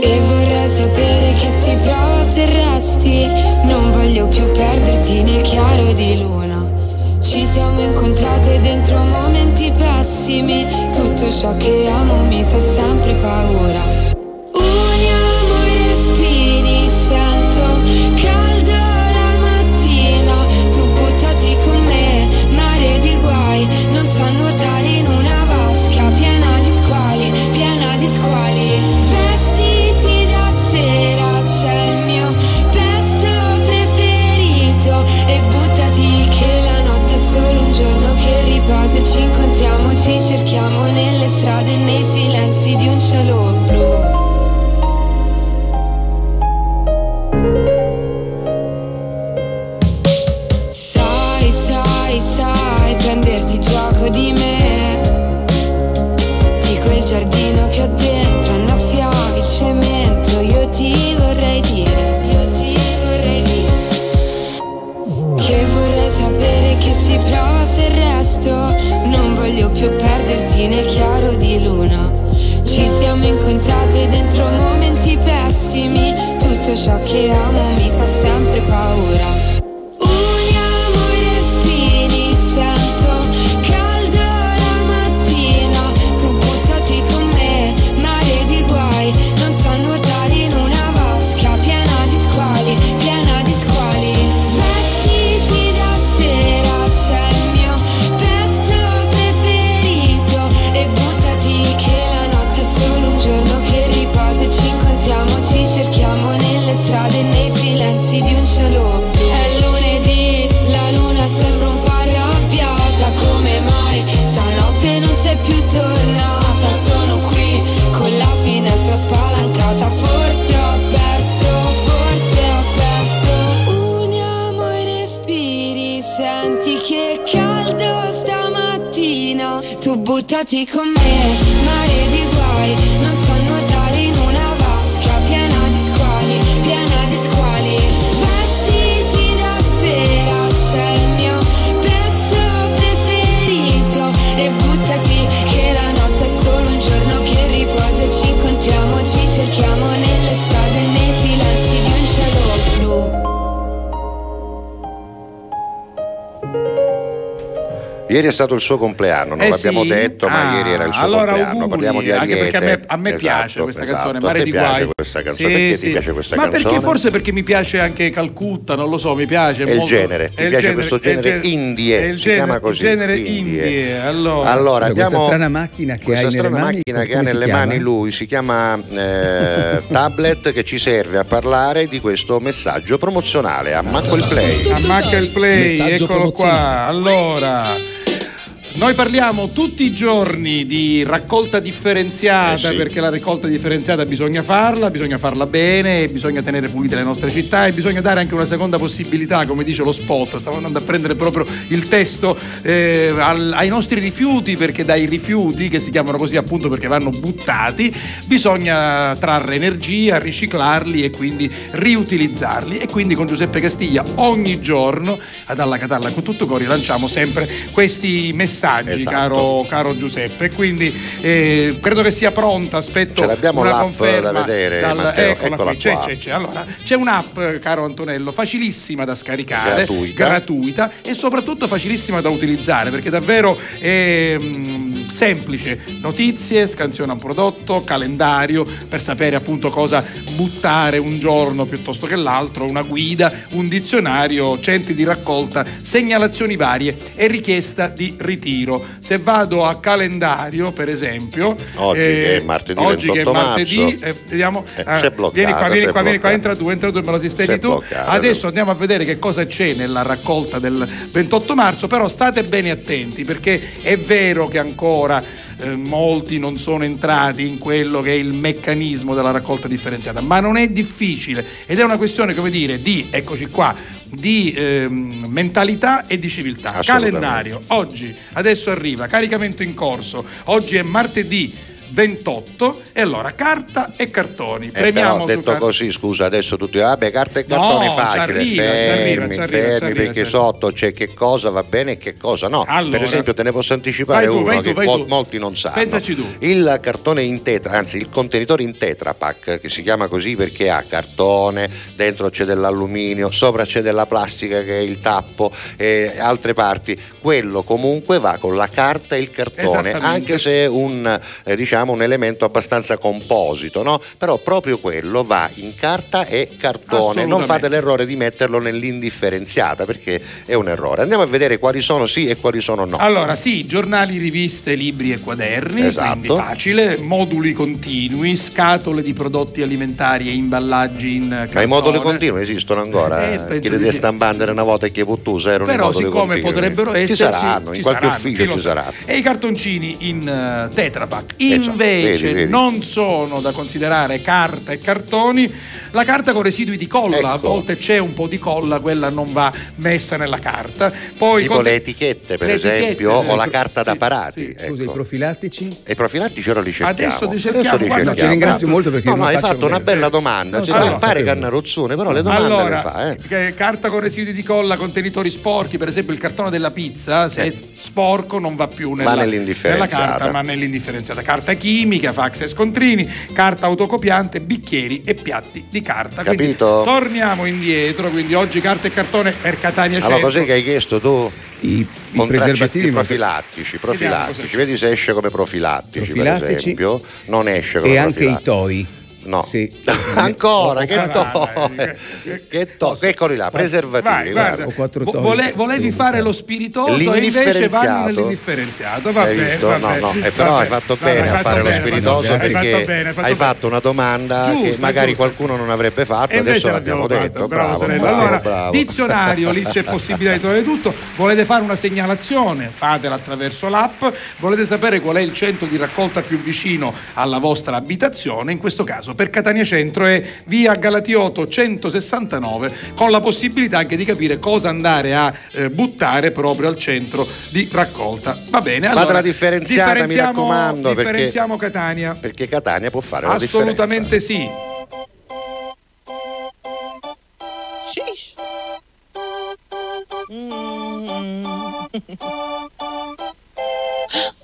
E vorrei sapere che si prova se resti. Non voglio più perderti nel chiaro di luna. Ci siamo incontrate dentro momenti pessimi. Tutto ciò che amo mi fa sempre paura. Uniamo Ieri è stato il suo compleanno, non Eh l'abbiamo sì? detto, ma Ah, ieri era il suo allora compleanno. auguri, Parliamo di anche Ariete. perché a me- a me Esatto, piace questa esatto. canzone, A Mare te di piace Guai. questa canzone? Sì, perché sì. ti piace questa Ma canzone? perché forse perché mi piace anche Calcutta, non lo so, mi piace È il molto- genere, ti è il piace questo è il genere indie, è il si genere- chiama così, il genere indie. indie. Allora, Allora, Questa abbiamo strana macchina che questa hai nelle strana mani, macchina che come ha nelle mani lui si chiama eh, tablet che ci serve a parlare di questo messaggio promozionale. Ammacco il play. Ammacca il play, eccolo qua. Allora. Noi parliamo tutti i giorni di raccolta differenziata Eh sì. perché la raccolta differenziata bisogna farla, bisogna farla bene, bisogna tenere pulite le nostre città e bisogna dare anche una seconda possibilità, come dice lo spot. Stavo andando a prendere proprio il testo eh, al- ai nostri rifiuti perché dai rifiuti, che si chiamano così appunto perché vanno buttati, bisogna trarre energia, riciclarli e quindi riutilizzarli. E quindi con Giuseppe Castiglia ogni giorno ad Alla Catalla con tutto cori lanciamo sempre questi messaggi, Esatto. caro, caro Giuseppe. Quindi eh, credo che sia pronta, aspetto Ce l'abbiamo una l'app conferma da vedere, dal- Matteo, eccola eccola qui, c'è, qua. c'è, c'è. Allora, c'è un'app, caro Antonello, facilissima da scaricare, Gratuita. gratuita e soprattutto facilissima da utilizzare perché davvero è mm, semplice. Notizie, scansiona un prodotto, calendario per sapere appunto cosa buttare un giorno piuttosto che l'altro, una guida, un dizionario, centri di raccolta, segnalazioni varie e richiesta di ritiro. Se vado a calendario, per esempio, Oggi che è martedì oggi che è 28 martedì, marzo. eh, vediamo, Eh, ah, si è bloccato, vieni qua, vieni qua, vieni qua, entra tu, entra tu, me lo sistemi tu. bloccato, Adesso andiamo a vedere che cosa c'è nella raccolta del 28 marzo, però state bene attenti perché è vero che ancora eh, molti non sono entrati in quello che è il meccanismo della raccolta differenziata, ma non è difficile ed è una questione, come dire, di, eccoci qua, di ehm, mentalità e di civiltà. Calendario, oggi, adesso arriva, caricamento in corso, oggi è martedì 28 e allora carta e cartoni. Eh, Premiamo però detto carta- così, scusa, adesso tutti, vabbè, carta e No, cartone ci facile, arriva, ci fermi, arriva, ci arriva, fermi, ci arriva, perché sotto c'è che cosa va bene e che cosa no. Allora. per esempio, te ne posso anticipare tu, uno tu, che molti non sanno. Pensaci tu. Il cartone in tetra, anzi il contenitore in Tetra Pak, che si chiama così perché ha cartone, dentro c'è dell'alluminio, sopra c'è della plastica che è il tappo e altre parti, quello comunque va con la carta e il cartone, anche se un, eh, diciamo, un elemento abbastanza composito, no? però proprio quello va in carta e cartone, non fate l'errore di metterlo nell'indifferenziata perché è un errore. Andiamo a vedere quali sono sì e quali sono no. Allora, sì, giornali, riviste, libri e quaderni, Esatto. quindi facile, moduli continui, scatole di prodotti alimentari e imballaggi in cartone. Ma i moduli continui esistono ancora? Eh, Eh, Chi le sì. stampandere una volta e che puttusa erano i Però moduli siccome continui. potrebbero ci esserci saranno, in ci qualche saranno, chi ufficio ci sa. saranno. E i cartoncini in eh, Tetra Pak. Eh, Infine, invece Vedi, vedi. non sono da considerare carta e cartoni, la carta con residui di colla, Ecco. a volte c'è un po' di colla, quella non va messa nella carta. Poi tipo con- le etichette per le etichette, esempio sì. o la carta da parati Scusa, i profilattici? e i profilattici ora li cerchiamo Adesso li cerchiamo, li guarda- No, ti ringrazio molto perché no, non no, hai fatto una bella domanda No, Sì, sì, no, no, pare cannarozzone però le domande allora, le fa eh. carta con residui di colla, contenitori sporchi, per esempio il cartone della pizza, se è sporco non va più nella, Va nella carta, ma nell'indifferenziata. Carta chimica, fax e scontrini, carta autocopiante, bicchieri e piatti di carta. Quindi Capito? torniamo indietro, quindi oggi carta e cartone per Catania allora Centro. cos'è che hai chiesto tu? I, Contraccetti preservativi profilattici, profilattici, vedi se esce come profilattici, per Profilattici. esempio, non esce come e anche i profilattici. toi. No. Sì. (laughs) Ancora, che to, dai, che to, eccoli là, preservativi, Vai, guarda. guarda. Vo- vole- volevi fare lo spiritoso e invece L'indifferenziato. vanno nell'indifferenziato. Va Hai bene, No, bene, no, eh, però hai bene. fatto No, bene hai a fatto fare lo bene, spiritoso hai perché fatto bene, hai fatto hai bene. fatto una domanda che Giusto, magari giusto. qualcuno non avrebbe fatto, E adesso l'abbiamo detto. fatto, bravo, Bravo, bravo, allora, bravo. dizionario, lì c'è (laughs) possibilità di trovare tutto. Volete fare una segnalazione? Fatela attraverso l'app. Volete sapere qual è il centro di raccolta più vicino alla vostra abitazione? In questo caso per Catania Centro è via Galatioto 169, con la possibilità anche di capire cosa andare a eh, buttare proprio al centro di raccolta. Va bene? Fatela Allora, differenziata, mi differenziamo- raccomando, perché- Differenziamo Catania. Perché Catania può fare la differenza. Assolutamente sì. (laughs)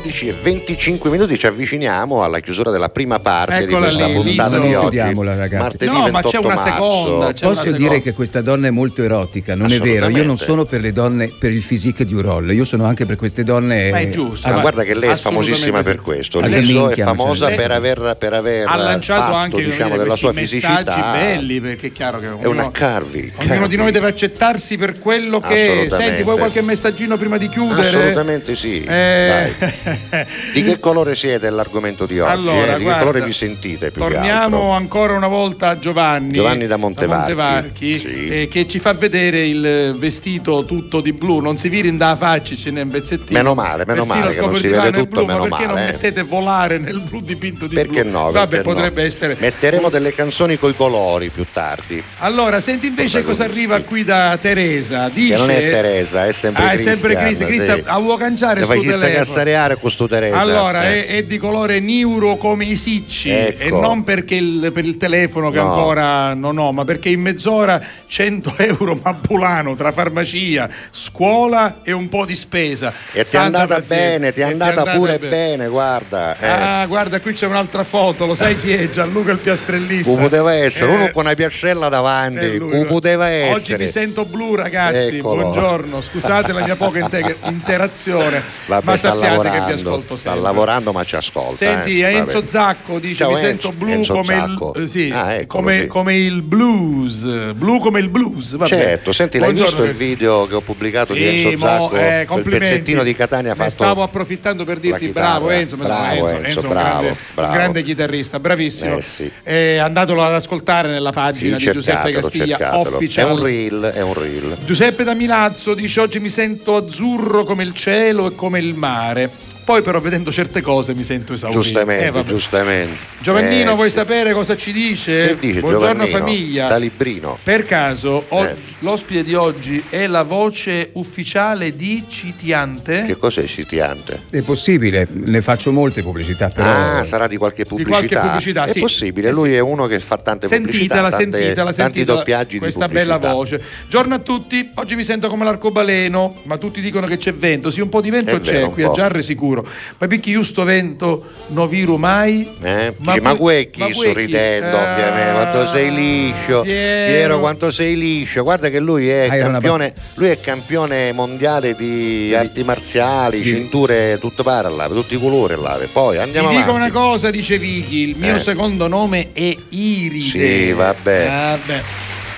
Lizzo, 12 e 25 minuti, ci avviciniamo alla chiusura della prima parte Eccola di questa lì, puntata non di oggi. ragazzi. Martedì No, ma 28 c'è una marzo. seconda, c'è Posso una dire seconda. che questa donna è molto erotica, non è vero? Io non sono per le donne, per il physique di Urol, io sono anche per queste donne. Ma è giusto, Ma Ma guarda che lei è famosissima per questo. Lizzo è famosa cioè, per aver, per aver ha lanciato fatto, anche diciamo, dire, della sua fisicità. belli perché è chiaro che È una Carvi. ognuno di noi deve accettarsi per quello che senti vuoi qualche messaggino prima di chiudere Assolutamente sì. Eh, (laughs) (laughs) Di che colore siete l'argomento di oggi? Allora, eh? Di guarda, che colore vi sentite più Torniamo ancora una volta a Giovanni, Giovanni da Montevarchi. Montevarchi, Sì. eh, che ci fa vedere il vestito tutto di blu, non si viri in da faccia, ce n'è un pezzettino. Meno male, meno Persino male che non si vede tutto, blu, meno ma perché male, non eh. mettete volare nel blu dipinto di Perché blu? no? Vabbè, perché no? potrebbe essere. Metteremo delle canzoni coi colori più tardi. Allora, senti invece Cosa arriva qui da Teresa. Dice, Che non è Teresa, è sempre Ah, è sempre Cristian. Cristian, sì. ah, vuoi cangiare Lo sto fai chi sta telefono? cassareare con questo Teresa. Allora, eh. è, è di colore neuro come i sicci Ecco. e non perché il, per il telefono che No. ancora non ho, ma perché in mezz'ora 100 (laughs) euro mappulano tra farmacia, scuola e un po' di spesa. E ti è andata bene, ti è E andata pure bene, guarda. eh. Ah, guarda, qui c'è un'altra foto, lo sai chi è? Gianluca il piastrellista. Cu poteva essere, Eh, uno con una piascella davanti, eh, cu poteva Oggi essere. mi sento blu, ragazzi. Eccolo. Buongiorno, scusate la mia poca (laughs) inte- interazione, Vabbè, ma sappiate che vi lavorando, sta lavorando ma ci ascolta. Senti, eh. Enzo. Zacco dice Ciao, mi Enzo- sento blu Enzo come Zacco. il, eh, sì, Ah, eccolo, come, sì. come il blues, blu come il blues. Vabbè. Certo, senti, l'hai Buongiorno, visto il video che ho pubblicato di Sì, Enzo mo, Zacco? eh, quel pezzettino di Catania fatto. stavo approfittando per dirti bravo Enzo, Bravo, Enzo, Enzo, Enzo bravo, grande, bravo. grande chitarrista, bravissimo. Eh, sì. Eh, andatelo ad ascoltare nella pagina Sì, di Giuseppe Castiglia cercatelo. È Official. un reel, è un reel. Giuseppe da Milazzo dice oggi mi sento azzurro come il cielo e come il mare. Poi però vedendo certe cose mi sento esaurito. Giustamente, Eh, giustamente. Giovannino, Eh, vuoi sì. sapere cosa ci dice? Che dice Buongiorno Giovannino? famiglia. Da librino. Per caso o- Eh. l'ospite di oggi è la voce ufficiale di Citiante? Che cos'è sitiante? È possibile, ne faccio molte pubblicità, però. Ah, sarà di qualche pubblicità. qualche pubblicità, È sì. possibile, Eh, lui è uno che fa tante Sentitela, pubblicità, tante, sentitela, tanti sentitela, doppiaggi questa di pubblicità. bella voce. Giorno a tutti, oggi mi sento come l'arcobaleno, ma tutti dicono che c'è vento. Sì, un po' di vento È c'è vero, qui a. Giarre sicuro. Ma perché io sto vento non viru mai? Eh? Ma Dici, Ma, que- Guecchi ma Guecchi, sorridendo ah, ovviamente quanto sei liscio Piero. Piero. quanto sei liscio guarda che lui è, Ah, campione, lui è campione mondiale di arti marziali Di- cinture tutte pare là tutti i colori là poi andiamo Ti dico avanti una cosa, dice Vicky, il mio Eh. secondo nome è Iride. Sì, vabbè. Vabbè.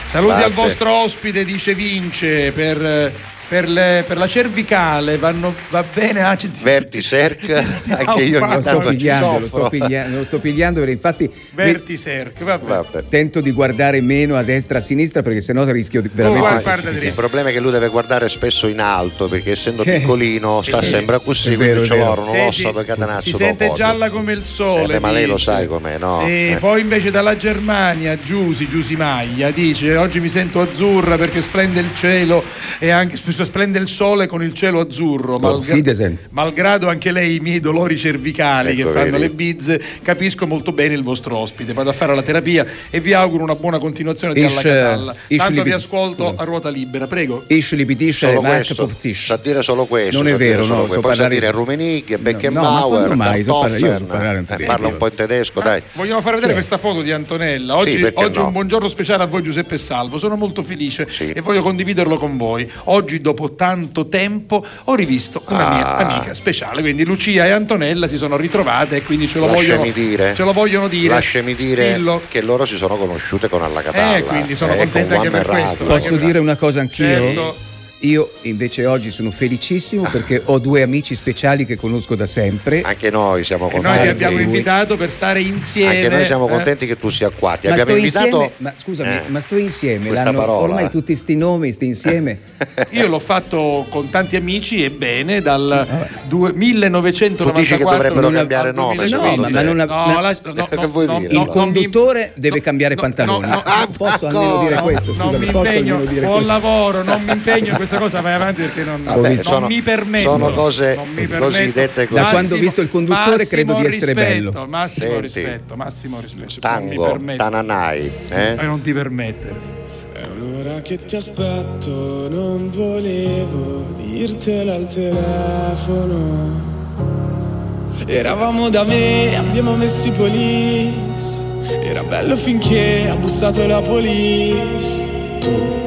Saluti Vabbè. al vostro ospite, dice Vince, per, per le- per la cervicale vanno, va bene ah, ci- Vertiserc (laughs) anche io Lo ogni sto tanto ci pigliando, lo sto pigliando, lo sto pigliando perché infatti Vertiserc, vabbè. Vabbè. tento di guardare meno a destra e a sinistra perché sennò rischio di veramente guarda, di guarda il problema è che lui deve guardare spesso in alto perché essendo Che- piccolino sta Sì. sempre così quindi ce l'ho non Sì, lo sì, so perché si catenazzo sente gialla come il sole. Eh, ma lei lo sai com'è, no? Sì, Eh. poi invece dalla Germania, Giusi, Giusi Maglia, dice oggi mi sento azzurra perché splende il cielo e anche splende il sole con il cielo azzurro. Wiedersehen. malgrado anche lei i miei dolori cervicali Ecco, che fanno vedi. le bizze, capisco molto bene il vostro ospite. Vado a fare la terapia e vi auguro una buona continuazione di alla catalla. eh, ich Tanto vi liebe- ascolto scusa. a ruota libera, prego. Dich, solo Mark Fufzich. sa dire solo questo Non è vero, no, so poi sa dire ma Beckenbauer eh, parla un po' in tedesco dai Vogliamo far vedere questa foto di Antonella. Oggi, un buongiorno speciale a voi Giuseppe e Salvo. Sono molto felice e voglio condividerlo con voi. Oggi, dopo tanto tempo, ho rivisto una mia Ah. amica speciale. Quindi Lucia e Antonella si sono ritrovate e quindi ce lo, vogliono, dire, ce lo vogliono dire. lasciami dire Dillo. che loro si sono conosciute con Alla Catalla Eh, quindi sono eh, contenta con anche per questo. Posso dire una cosa anch'io? Certo. Io invece oggi sono felicissimo perché ho due amici speciali che conosco da sempre. anche noi siamo E noi contenti ti abbiamo lui. invitato per stare insieme. anche noi siamo eh. contenti che tu sia qua ti Ma abbiamo invitato insieme, ma scusami, Eh, ma sto insieme, questa l'hanno- parola. ormai tutti sti nomi, sti insieme. (laughs) Io l'ho fatto con tanti amici e bene dal due- tu 1994 dici che dovrebbero non- cambiare nome 2015. No, ma- ma non ha- No, ma- la- (laughs) no, Che no, vuoi no, dire? Il non conduttore mi- deve no, cambiare no, pantaloni. no, no, Ah, posso ancora? almeno dire questo, non scusami, mi posso impegno, almeno dire buon questo. lavoro, non mi impegno in (laughs) questa cosa, vai avanti perché non, Vabbè, non sono- mi permetto. sono cose permetto. così. Da quando ho visto il conduttore massimo credo di essere rispetto, bello. Massimo Senti. rispetto, massimo rispetto. tango tananai eh? E non ti permettere. È un'ora che ti aspetto, non volevo dirtelo al telefono. Eravamo da me, abbiamo messo i police. Era bello finché ha bussato la police. Tu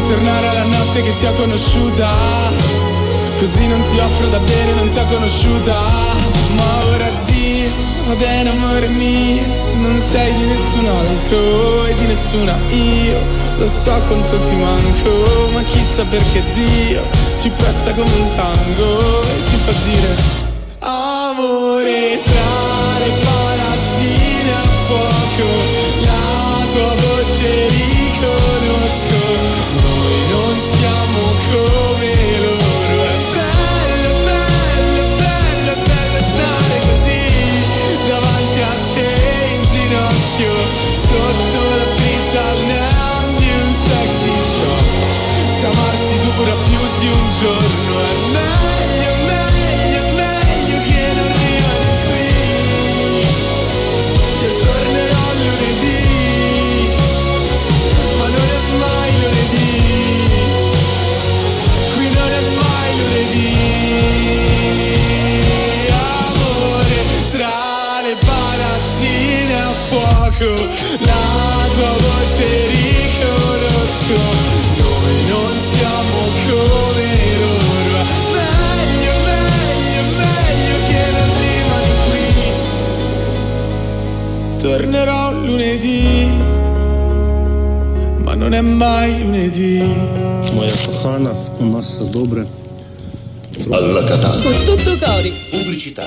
Tu fammi tornare alla notte che ti ho conosciuta. Così non ti offro da bere, non ti ho conosciuta. Ma ora addio, va bene amore mio. Non sei di nessun altro e di nessuna io. Lo so quanto ti manco, ma chissà perché Dio ci presta come un tango e ci fa dire Amore tra le palazzine la tua voce riconosco, noi non siamo come loro, meglio, meglio, meglio che non rimani qui. Tornerò lunedì, ma non è mai lunedì. Moja kochana, u nas se dobre. Alla Catania. Con tutto cori. Pubblicità.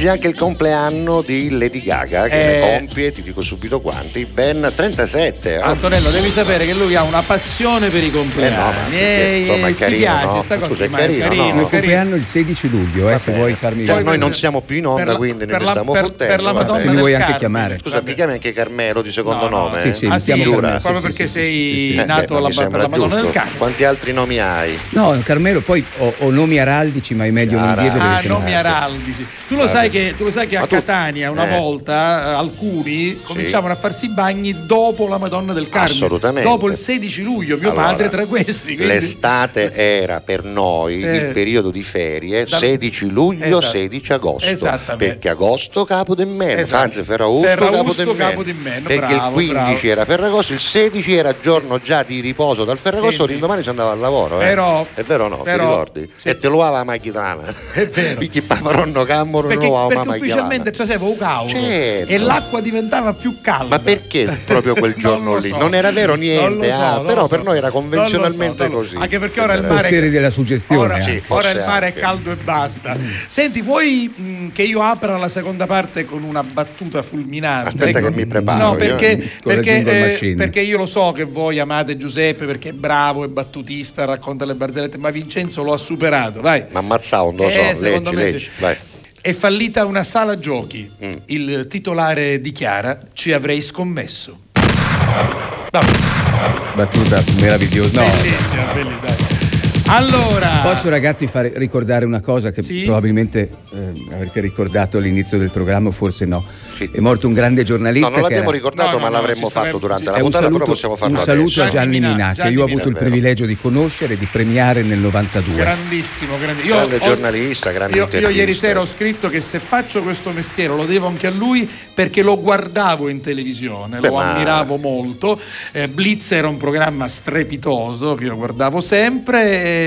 Oggi è anche il compleanno di Lady Gaga che Eh. ne compie, ti dico subito quanti, ben 37. oh. Antonello, devi sapere che lui ha una passione per i compleanni. Eh no, Eh, insomma, è ci carino, piace no? sta cosa, Scusa, è ma carino, no? Il carino. compleanno il 16 luglio, eh, se vuoi farmi Cioè, noi non siamo più in onda, la- quindi ne per la- stiamo per- fottendo. per la eh. Madonna Se mi del vuoi anche Carmine. chiamare. Scusa, ti chiami anche Carmelo di secondo No, no, nome? Sì, sì, Ah, mi sì, chiamo Giura? Carmelo, proprio perché sei. Eh, nato alla, Madonna del. Carmine. Quanti altri nomi hai? No, Carmelo, poi ho, nomi araldici, ma è meglio non dirli Ah, nomi araldici. Tu lo, Vabbè. sai che, tu lo sai che a tu- Catania una Eh. volta eh, alcuni cominciavano a farsi i bagni dopo la Madonna del Carmine. Assolutamente. Dopo il 16 luglio, mio Allora, padre tra questi. quindi- L'estate era per noi (laughs) Eh. il periodo di ferie Da- 16 luglio, Esatto. 16 agosto. Perché agosto capo del meno, Esatto. anzi Ferragosto, Ferragosto, capo del meno. capo del meno, Perché bravo, il 15 bravo. era Ferragosto, il 16 era giorno già di riposo dal Ferragosto, l'indomani si andava al lavoro. eh. Però- è vero o no? però- ti ricordi? sì. E te lo aveva la macchitana. È vero. Perché paparonno camoro Perché, lo aveva perché la ufficialmente c'era un cavolo Certo. e l'acqua diventava più calda. Ma perché proprio quel (laughs) Non giorno lì? so. Non era vero Non niente, so, ah, non però lo per so. noi era Non so, convenzionalmente non so. così. Anche perché ora il mare Potere della suggestione. Ora, Sì, forse ora il mare anche. è caldo e basta. Senti, vuoi mh, che io apra la seconda parte con una battuta fulminante? Aspetta che mi preparo, No, io. perché, Con la perché, eh, perché io lo so che voi amate Giuseppe perché è bravo, è battutista, racconta le barzellette, ma Vincenzo lo ha superato. Vai. Ma ammazzato, non lo so, Eh, secondo leggi, me leggi, sì. vai. È fallita una sala giochi. Mm. Il titolare dichiara: Ci avrei scommesso. Vabbè, Battuta meravigliosa. No. bellissima, bellissima. Allora, Posso ragazzi fare, ricordare una cosa che Sì? probabilmente eh, avrete ricordato all'inizio del programma, forse no. Sì. È morto un grande giornalista. No, non l'abbiamo era- ricordato, No, no, ma no, l'avremmo ci sarebbe- fatto durante sì. la È un puntata, però saluto, possiamo farlo un saluto adesso. a Gianni Minà, Minà, che Gianni io ho Minà, avuto il privilegio di conoscere e di premiare nel 92. grandissimo, grandissimo. Grande ho- giornalista, grande io, io ieri sera ho scritto che se faccio questo mestiere lo devo anche a lui perché lo guardavo in televisione, Beh, lo ma- ammiravo molto. Eh, Blitz era un programma strepitoso che io guardavo sempre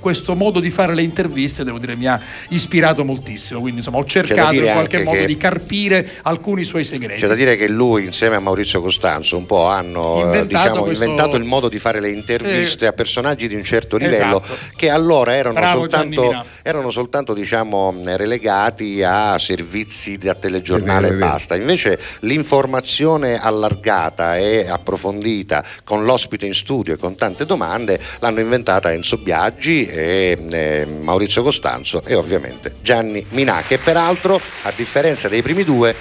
questo modo di fare le interviste, devo dire, mi ha ispirato moltissimo. Quindi insomma ho cercato in qualche modo di carpire alcuni suoi segreti. C'è da dire che lui insieme a Maurizio Costanzo un po' hanno eh, Inventato diciamo, questo- inventato il modo di fare le interviste Eh. a personaggi di un certo livello Esatto. che allora erano Bravo soltanto, erano soltanto diciamo, relegati a servizi da telegiornale e basta. Invece l'informazione allargata e approfondita con l'ospite in studio e con tante domande l'hanno inventata Enzo Biaggi e eh, Maurizio Costanzo e ovviamente Gianni Minà che peraltro a differenza dei primi due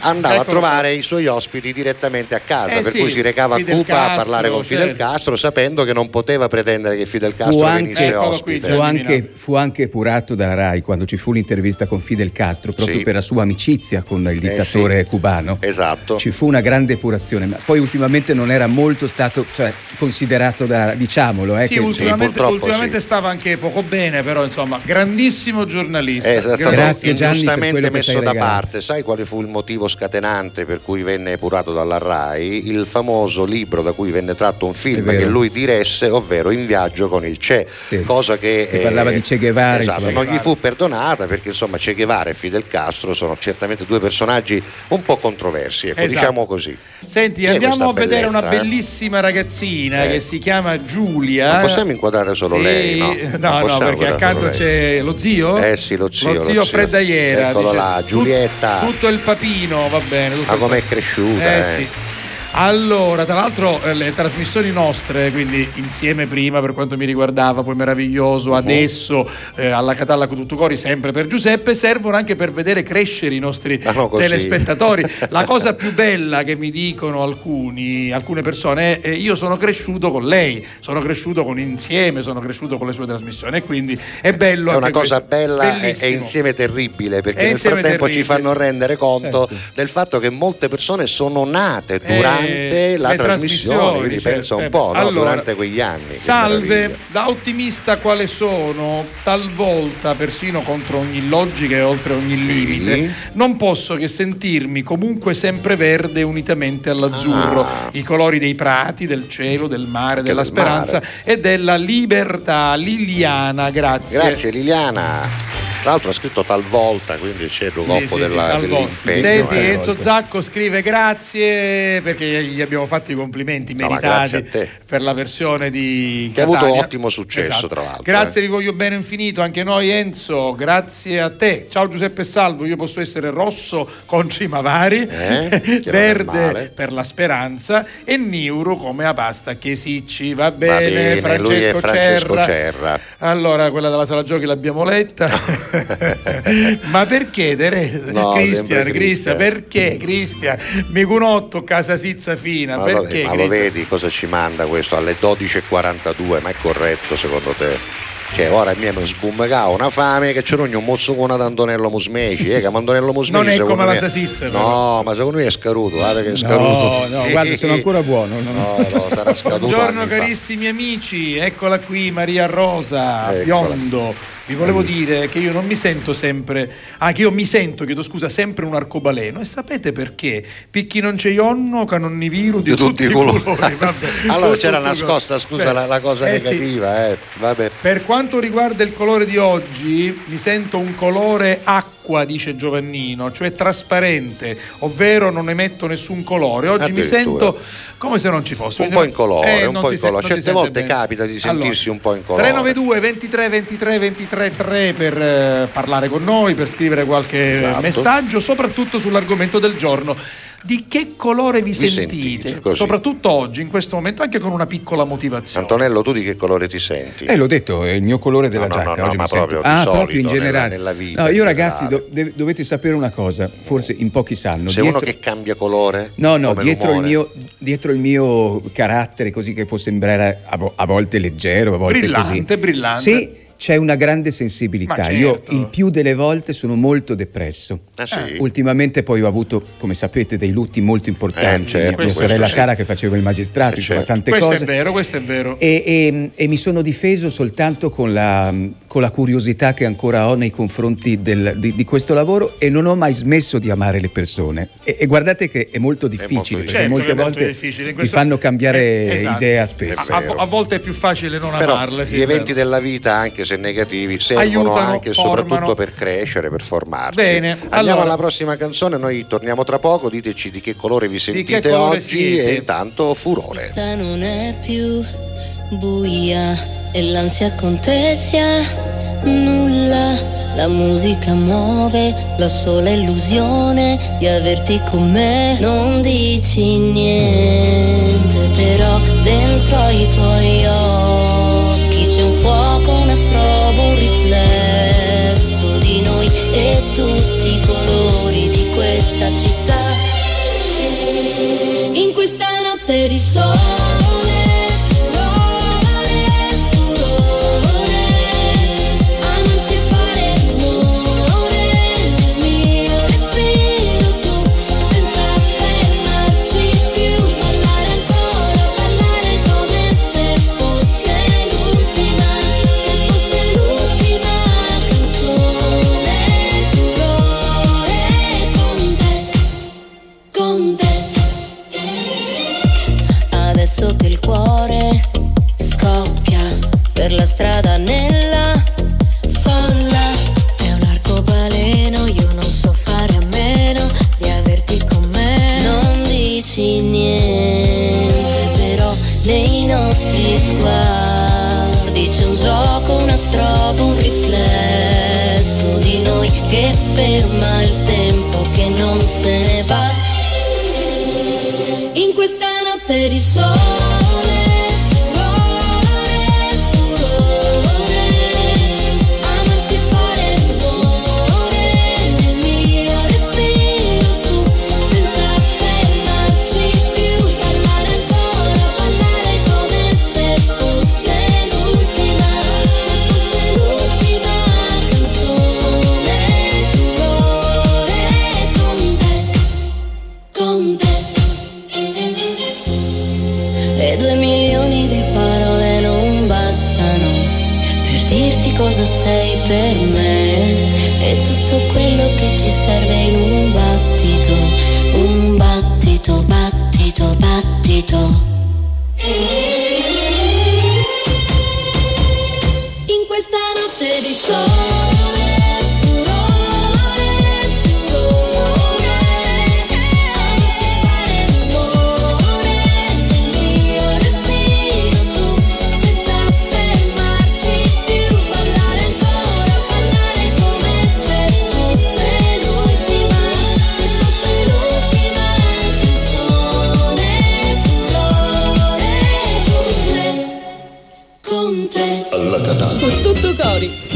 andava Eccolo a trovare i suoi ospiti direttamente a casa, Eh per sì, cui si recava a Fidel Cuba a Castro, parlare con Fidel certo. Castro sapendo che non poteva pretendere che Fidel Fu Castro anche, venisse Eccolo qui, ospite. Gianni fu, anche, fu anche epurato dalla RAI quando ci fu l'intervista con Fidel Castro, proprio Sì. per la sua amicizia con il Eh dittatore sì. cubano. Esatto. Ci fu una grande epurazione, ma poi ultimamente non era molto stato cioè, considerato da, diciamolo, eh, Sì, che- ultimamente, purtroppo ultimamente sì. stava anche poco bene, però insomma, grandissimo giornalista. Eh, è stato Grazie, Gianni, che messo da parte. Sai quale fu il motivo scatenante per cui venne epurato dalla RAI? Il famoso libro da cui venne tratto un film che lui diresse, ovvero In viaggio con il Che, Sì. cosa che, Che parlava di Che Guevara, esatto, non gli fu perdonata perché insomma Che Guevara e Fidel Castro sono certamente due personaggi un po' controversi, ecco, Esatto. diciamo così. Senti, è andiamo a vedere una bellezza, eh? bellissima ragazzina Eh. che si chiama Giulia. Non possiamo inquadrare solo Sì, lei, no? No, no, perché accanto c'è lo zio. Eh sì, lo zio, Lo lo zio zio. Fred Aiera. Eccolo dice, là, tut- Giulietta. tutto il papino, va bene. Ma com'è cresciuta, Eh eh. sì. Allora, tra l'altro eh, le trasmissioni nostre, quindi insieme prima per quanto mi riguardava, poi meraviglioso, adesso eh, alla Catalla con tutto cori, sempre per Giuseppe, servono anche per vedere crescere i nostri così. telespettatori. (laughs) La cosa più bella che mi dicono alcuni, alcune persone è eh, io sono cresciuto con lei, sono cresciuto con insieme, sono cresciuto con le sue trasmissioni e quindi è bello È una cosa questo. bella e, Bellissimo. e insieme terribile perché nel frattempo ci terribile. fanno rendere conto Certo. del fatto che molte persone sono nate durante Eh, la le trasmissione, trasmissioni, quindi certo. pensa un Eh, po', no? allora, durante quegli anni. che Salve, da ottimista quale sono, talvolta persino contro ogni logica e oltre ogni limite, non posso che sentirmi comunque sempre verde unitamente all'azzurro, Ah. i colori dei prati, del cielo, del mare, della del speranza mare. e della libertà. Liliana, grazie. Grazie Liliana. Tra l'altro ha scritto talvolta, quindi c'è il Sì, della- sì, dell'impegno. Senti, eh. Enzo Zacco scrive grazie perché gli abbiamo fatto i complimenti No, meritati per la versione di Che ha avuto Catania. ottimo successo, Esatto. tra l'altro. Grazie, eh. vi voglio bene infinito, anche noi Enzo, grazie a te. Ciao Giuseppe Salvo, io posso essere rosso con Cimavari, Eh, (laughs) verde per la speranza e Niuro come la pasta che sicci. Va bene, Va bene, Francesco, lui è Francesco Cerra. Cerra. Allora, quella della sala giochi l'abbiamo letta. (laughs) (laughs) Ma perché Tere? No, Cristian, Cristian, perché Cristian? Mi conotto casa Sizza Fina, Ma, perché? vabbè, ma lo vedi cosa ci manda questo alle 12.42? Ma è corretto secondo te? Cioè, ora mi hanno sbumbacato una fame che c'era un mozzocone ad Antonello Musmeci, eh, che Antonello Musmeci Non è come la me- Sasizza, però. No, ma secondo me è scaruto, guarda che è scaruto. No, no, (laughs) Sì. guarda, sono ancora buono. no, no. Sarà scaduto Buongiorno anni fa. carissimi amici, eccola qui Maria Rosa, Eccola. biondo. Vi volevo dire che io non mi sento sempre, anche io mi sento, chiedo scusa, sempre un arcobaleno. E sapete perché? Picchi non c'è ionno, canonniviru di, Di tutti i colori. vabbè. (laughs) allora Tutti c'era colori. nascosta, scusa, Beh, la, la cosa eh sì. negativa, eh. Vabbè. Per quanto riguarda il colore di oggi, mi sento un colore acqua, dice Giovannino, cioè trasparente, ovvero non emetto nessun colore. Oggi mi sento come se non ci fosse. Un Mi po' sento- incolore, eh, un po' non ti Certe volte bene. capita di sentirsi un po' incolore. 392 23 23 23 3 per eh, parlare con noi, per scrivere qualche Esatto. messaggio, soprattutto sull'argomento del giorno. Di che colore vi, Vi sentite? sentite. Soprattutto oggi, in questo momento, anche con una piccola motivazione. Antonello, tu di che colore ti senti? Eh, l'ho detto, è il mio colore della No, no, giacca. no, no, Oggi ma mi proprio di ah, solito, proprio in nella- generale. nella vita No, io ragazzi, do- deve- dovete sapere una cosa, forse in pochi sanno. Sei dietro- uno che cambia colore? No, no, come dietro il, mio, dietro il mio carattere, così che può sembrare a, vo- a volte leggero, a volte Brillante, così. brillante. Sì, c'è una grande sensibilità. Ma Io certo. il più delle volte sono molto depresso. Ah, sì? Ultimamente poi ho avuto, come sapete, dei lutti molto importanti. Eh, certo, mia, mia questo sorella sì. Sara che faceva il magistrato, Eh, insomma, certo. tante questo cose. è vero, questo è vero. E, e- e mi sono difeso soltanto con la, con la curiosità che ancora ho nei confronti del- di, di questo lavoro e non ho mai smesso di amare le persone. E, e guardate che è molto difficile, perché Certo molte è molto volte ti questo- fanno cambiare Eh, esatto. idea spesso. A, a- volte è più facile non Però amarle. sì, gli è eventi della vita, anche se negativi, servono Aiutano, anche e soprattutto per crescere, per formarci. Bene, Andiamo allora- alla prossima canzone, noi torniamo tra poco, diteci di che colore vi sentite colore oggi siete? e intanto furore. Questa non è più buia e l'ansia contessa nulla. La musica muove la sola illusione di averti con me. Non dici niente, però dentro i tuoi occhi questa notte di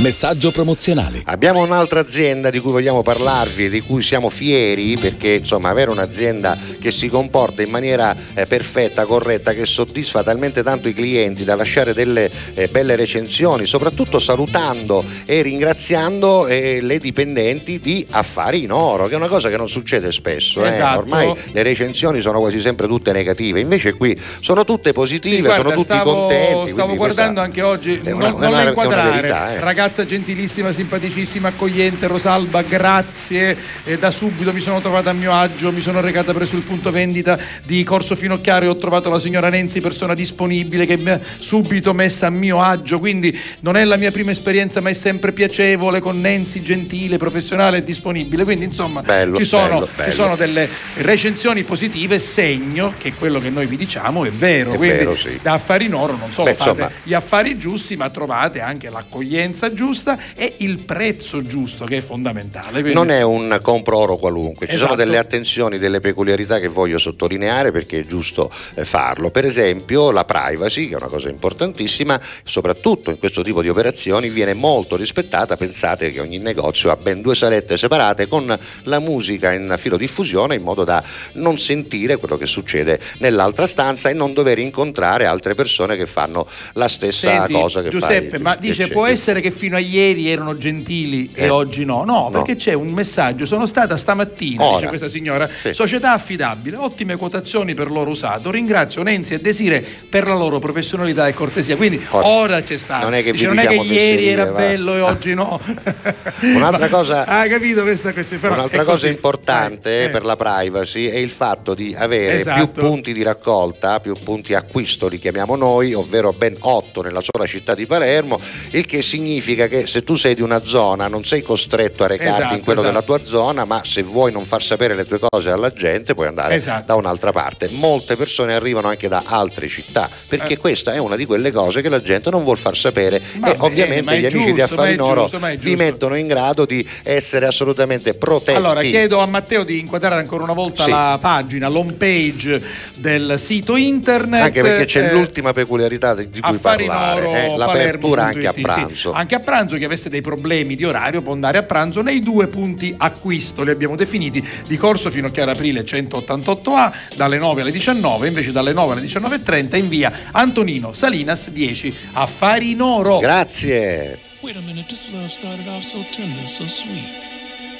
Messaggio promozionale. Abbiamo un'altra azienda di cui vogliamo parlarvi di cui siamo fieri perché insomma avere un'azienda che si comporta in maniera eh, perfetta, corretta, che soddisfa talmente tanto i clienti da lasciare delle eh, belle recensioni, soprattutto salutando e ringraziando eh, le dipendenti di Affari in Oro, che è una cosa che non succede spesso. eh. Esatto. Ormai le recensioni sono quasi sempre tutte negative, invece qui sono tutte positive, Sì, guarda, sono tutti stavo, contenti. Stavo guardando anche oggi, è non, una- non una- la inquadrare. verità, eh. Ragazza gentilissima, simpaticissima, accogliente, Rosalba, grazie. Da subito mi sono trovata a mio agio, mi sono recata presso il punto vendita di Corso Finocchiaro e ho trovato la signora Nenzi, persona disponibile, che mi ha subito messa a mio agio. Quindi non è la mia prima esperienza, ma è sempre piacevole con Nenzi, gentile, professionale e disponibile. Quindi insomma Bello, ci, sono, bello, ci bello. sono delle recensioni positive, segno che quello che noi vi diciamo è vero. È Quindi vero, sì. da affari in oro non solo Beh, fate insomma. gli affari giusti, ma trovate anche l'accoglienza giusta e il prezzo giusto, che è fondamentale. Quindi- Non è un compro oro qualunque, ci sono Esatto. delle attenzioni, delle peculiarità che voglio sottolineare perché è giusto eh, farlo. Per esempio la privacy, che è una cosa importantissima, soprattutto in questo tipo di operazioni viene molto rispettata. Pensate che ogni negozio ha ben due salette separate con la musica in filodiffusione in modo da non sentire quello che succede nell'altra stanza e non dover incontrare altre persone che fanno la stessa Senti, cosa che Giuseppe, fai. ma dice Che può essere che fino a ieri erano gentili e Eh. oggi no? No, perché c'è un messaggio. Sono stata stamattina, Ora. dice questa signora, società affidabile, ottime quotazioni per l'oro usato. Ringrazio Nenzi e Desire per la loro professionalità e cortesia. Quindi Ora. ora c'è stato. Non è che Dice, non è che diciamo ieri fesserie, era va. bello e oggi no. (laughs) Un'altra (laughs) cosa- Ha capito questa, questa però Un'altra cosa importante Eh. per la privacy è il fatto di avere Esatto. più punti di raccolta, più punti acquisto li chiamiamo noi, ovvero ben 8 nella sola città di Palermo, il che significa che se tu sei di una zona non sei costretto a recarti Esatto, in quello esatto. della tua zona, ma se vuoi non far sapere le tue cose alla gente puoi andare Esatto. da un'altra parte. Molte persone arrivano anche da altre città, perché Eh. questa è una di quelle cose che la gente non vuol far sapere Va e bene, ma ovviamente gli amici di giusto, ma Affari in Oro giusto, ma vi giusto. mettono in grado di essere assolutamente protetti. Allora, chiedo a Matteo di inquadrare ancora una volta Sì. la pagina, l'home page del sito internet. Anche perché c'è eh, l'ultima peculiarità di cui Affari parlare, oro, eh, l'apertura anche a palermo.it, sì. pranzo. Anche a pranzo, chi avesse dei problemi di orario può andare a pranzo nei due punti acquisto, li abbiamo definiti, di corso fino a chiaro aprile 188A, dalle 9 alle 19, invece dalle 9 alle 19.30 in via Antonino Salinas 10, Affari in oro. Grazie. Wait a minute, this love started off so tender, so sweet.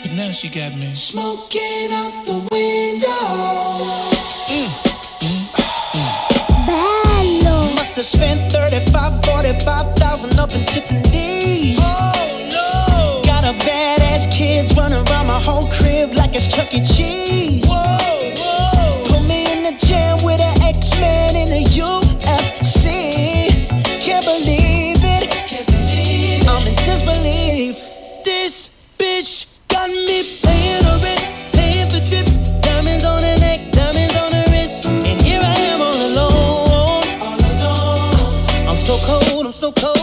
But now she got me Smoking out the window. Bello. Must have spent 35, 45,000 up in Tiffany's. Oh no. Got a badass kids running around my whole crib like it's Chuck E. Cheese. So cold.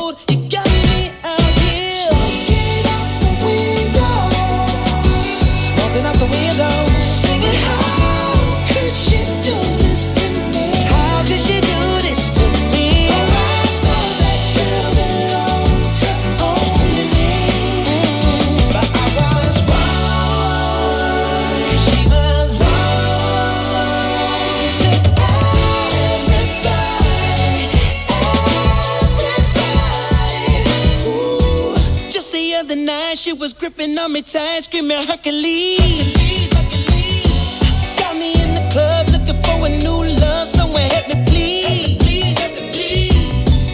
Was gripping on me tight, screaming Hercules. Got me in the club looking for a new love, somewhere help me please.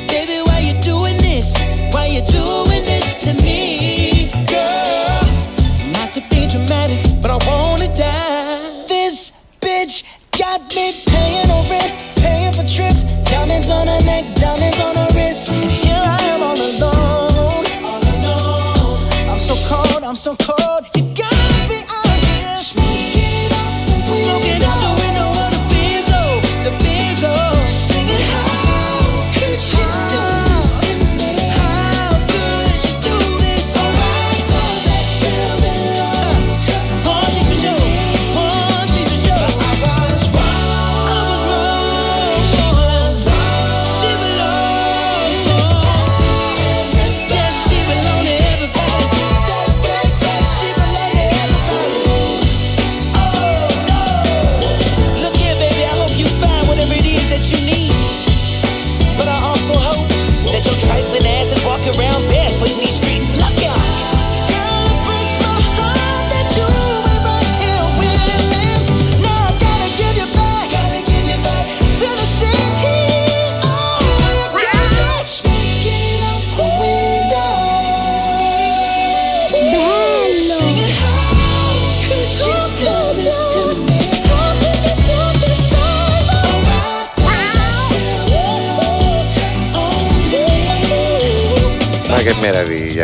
Baby, why you doing this? Why you doing this to me, girl? Not to be dramatic, but I wanna die. This bitch got me paying her rent, paying for trips, diamonds on her neck, diamonds on her so cold.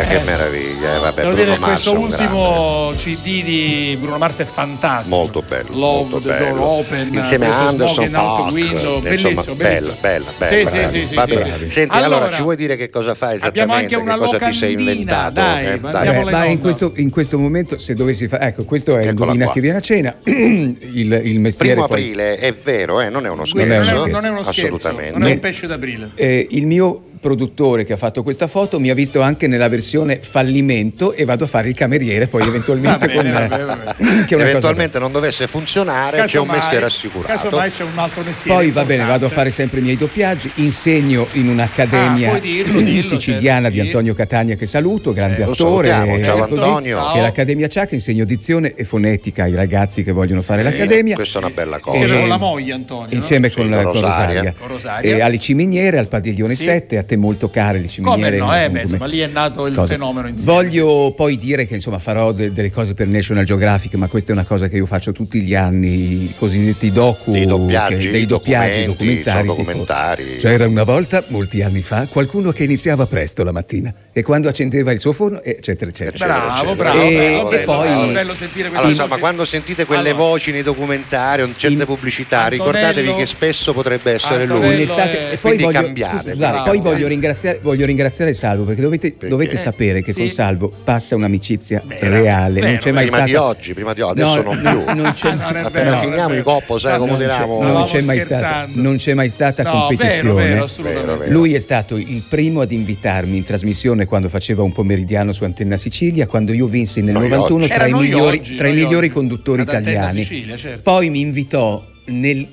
Che meraviglia. Eh, vabbè, Devo Bruno dire, Mars questo grande. ultimo CD di Bruno Mars è fantastico. Molto bello. Love molto the bello. Door Open, Insieme a Anderson Park. Window, insomma, bellissimo, bella, bella, bella. Sì, sì, sì, sì, Va sì, bene. sì. Senti, allora, Allora, ci vuoi dire che cosa fai abbiamo esattamente? anche una che cosa ti sei inventato? dai, Eh, ma dai. ma in questo, in questo momento, se dovessi fare, ecco, questo è Indovina chi viene a cena. (clears throat) il, il mestiere. Primo poi- aprile è vero, eh, non è uno scherzo. Non è uno scherzo. Assolutamente. non è un pesce d'aprile. Eh, il mio produttore che ha fatto questa foto mi ha visto anche nella versione fallimento e vado a fare il cameriere poi (laughs) eventualmente bene, con va bene, va bene. (laughs) che Eventualmente non dovesse funzionare, c'è un mestiere assicurato. Casomai c'è un altro mestiere. poi va bene, vado a fare sempre i miei doppiaggi, insegno in un'accademia Ah, dirlo, dillo, siciliana certo, di. Antonio Catania che saluto, grande Eh, lo attore, salutiamo, ciao eh, così, Antonio. che è l'Accademia Ciac, insegno dizione e fonetica ai ragazzi che vogliono fare l'accademia. Questa è una bella cosa. Insieme Eh, con la moglie, Antonio. no? Insieme Sì, con, con con Rosaria. Rosaria, Con Rosaria. E alle Ciminiere, al Padiglione Sì. 7, a te molto care le Ciminiere. Come no, eh, beh, insomma, lì è nato il cose. fenomeno insieme. Voglio poi dire che insomma farò de- delle cose per National Geographic, ma questa è una cosa che io faccio tutti gli anni, i cosiddetti docu, Dei doppiaggi, che- dei doppiaggi documentari. sono tipo- documentari. C'era una volta, molti anni fa, qualcuno che iniziava presto la mattina e quando accendeva il suo forno, eccetera, eccetera. Bravo, Eccetera, bravo. E- bello, e bello, poi- bello, bello sentire Allora, insomma, voci. quando sentite quelle Allora, voci nei documentari o in certe In- pubblicità, Antonello- ricordatevi che spesso potrebbe essere Antonello lui. e poi Quindi voglio, cambiate, scusa, scusate, bravo. poi voglio ringraziare, voglio ringraziare Salvo perché dovete, dovete sapere che Sì. con Salvo passa un'amicizia Vero, reale, vero, non c'è mai prima stata di oggi, prima di oggi, adesso No, non no, più. non c'è- non Appena vero, finiamo il coppo, sai come non c'è, diciamo? non c'è mai stata, non c'è mai stata No, competizione. vero, vero, Vero, assolutamente. vero. Lui è stato il primo ad invitarmi in trasmissione quando faceva un pomeridiano su Antenna Sicilia, quando io vinsi nel Noi 91 oggi. tra, i migliori, oggi, tra i migliori conduttori italiani. Sicilia, certo. Poi mi invitò nel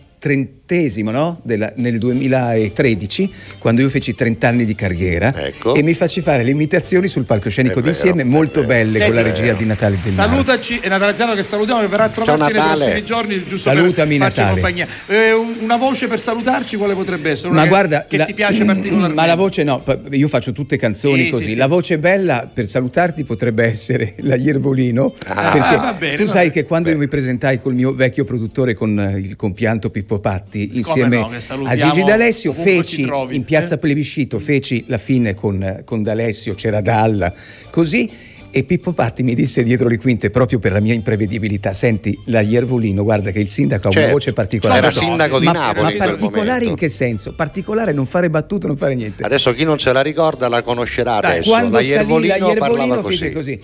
trentesimo, no? Della- nel 2013, quando io feci 30 anni di carriera Ecco. e mi facci fare le imitazioni sul palcoscenico È d'insieme, molto belle con la Senti, regia di Natale Zennaro. Salutaci e Nataliziano che salutiamo che verrà a trovarci nei Natale. prossimi giorni giusto Salutami, per Natale. compagnia. Eh, un- una voce per salutarci quale potrebbe essere? Una Ma che, guarda, che la- ti piace particolarmente. Ma la voce no, io faccio tutte canzoni Sì, così. sì, sì. La voce bella per salutarti potrebbe essere (laughs) la Iervolino. Ah, perché va bene, tu va sai bene. che quando io mi presentai col mio vecchio produttore con eh, il compianto Pippo Patti insieme no, a Gigi D'Alessio feci trovi, in piazza eh? Plebiscito feci la fine con, con D'Alessio, c'era Dalla, così e Pippo Patti mi disse dietro le quinte proprio per la mia imprevedibilità senti la Iervolino guarda che il sindaco ha Certo. una voce particolare Era sindaco di ma, Napoli ma particolare in che senso? particolare non fare battute non fare niente Adesso chi non se la ricorda la conoscerà Dai, adesso. quando la salì la Iervolino parlava Iervolino così. fece così.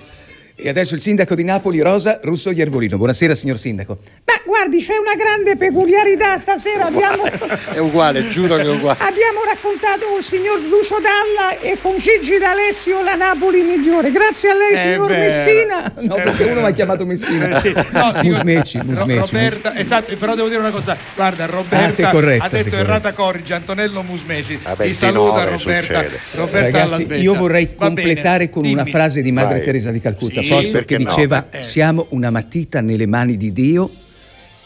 E adesso il sindaco di Napoli, Rosa Russo Iervolino. Buonasera, signor sindaco. Beh, guardi, c'è una grande peculiarità stasera. Abbiamo, È uguale, giuro che è uguale. abbiamo raccontato col signor Lucio Dalla e con Gigi D'Alessio la Napoli migliore. Grazie a lei, Eh, signor beh, Messina. No, perché uno mi ha chiamato Messina. Eh, sì. No, Musmeci, Musmeci. Roberta, esatto, però devo dire una cosa, guarda, Roberta Ah, corretta, ha detto errata corrige, Antonello Musmeci. Vabbè, Ti il saluta Roberta. Roberta Ragazzi, io vorrei Va bene, completare con una dimmi. frase di Madre Vai. Teresa di Calcutta. Sì, Perché Che no? diceva: Eh. Siamo una matita nelle mani di Dio.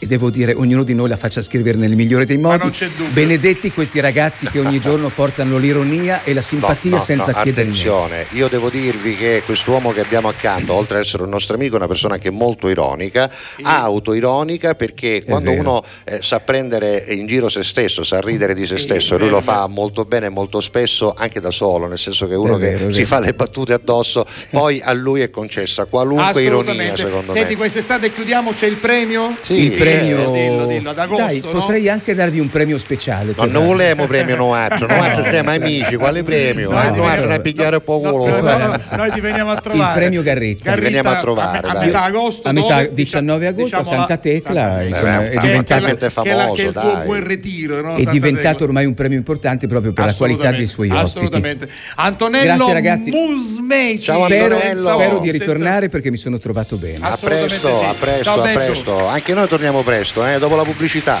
E devo dire, ognuno di noi la faccia scrivere nel migliore dei modi. non c'è dubbio. Benedetti questi ragazzi che ogni (laughs) giorno portano l'ironia e la simpatia No, no, senza no, chiedere niente. attenzione, io devo dirvi che quest'uomo che abbiamo accanto, oltre ad essere un nostro amico, è una persona anche molto ironica, autoironica perché quando vero. uno eh, sa prendere in giro se stesso, sa ridere di se stesso, e lui lo fa molto bene molto spesso anche da solo, nel senso che uno È che vero, è si vero. fa le battute addosso, poi a lui è concessa qualunque ironia, secondo Senti, me. quest'estate chiudiamo, c'è il premio? Sì, il premio eh, dillo, dillo, ad agosto, Dai, no? potrei anche darvi un premio speciale Non per- ne volevamo premio Noaccio, Noaccio siamo amici, quale premio? Noi Ah, ti Noaccio ne pigliare un po' No, no, no, guarda. no, noi ti veniamo a trovare. Il premio Garritta. Garritta, Veniamo a trovare, a, metà agosto. a metà dove? 19 agosto a Diciamo Santa la- Tecla insomma, è diventato, che è, famoso, il tuo buon ritiro, no? è diventato ormai un premio importante proprio per la qualità dei suoi ospiti Assolutamente. Antonello Grazie, ragazzi. Musmeci. Ciao, Antonello. spero di ritornare perché mi sono trovato bene A presto, a presto, a presto. Anche noi torniamo presto, eh, dopo la pubblicità.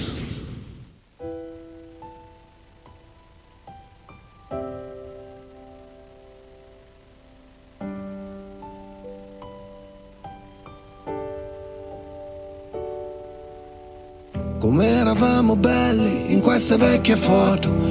Come eravamo belli in queste vecchie foto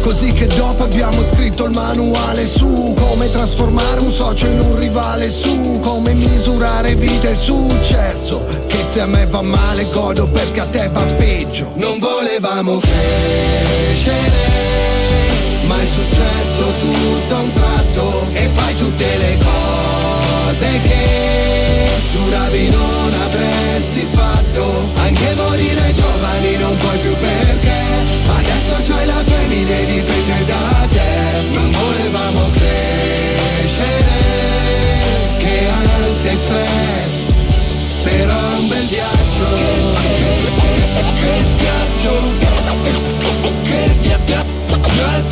Così che dopo abbiamo scritto il manuale su come trasformare un socio in un rivale su come misurare vita e successo. Che se a me va male godo perché a te va peggio. Non volevamo crescere ma è successo tutto a un tratto e fai tutte le cose che giuravi non avresti fatto. Anche morire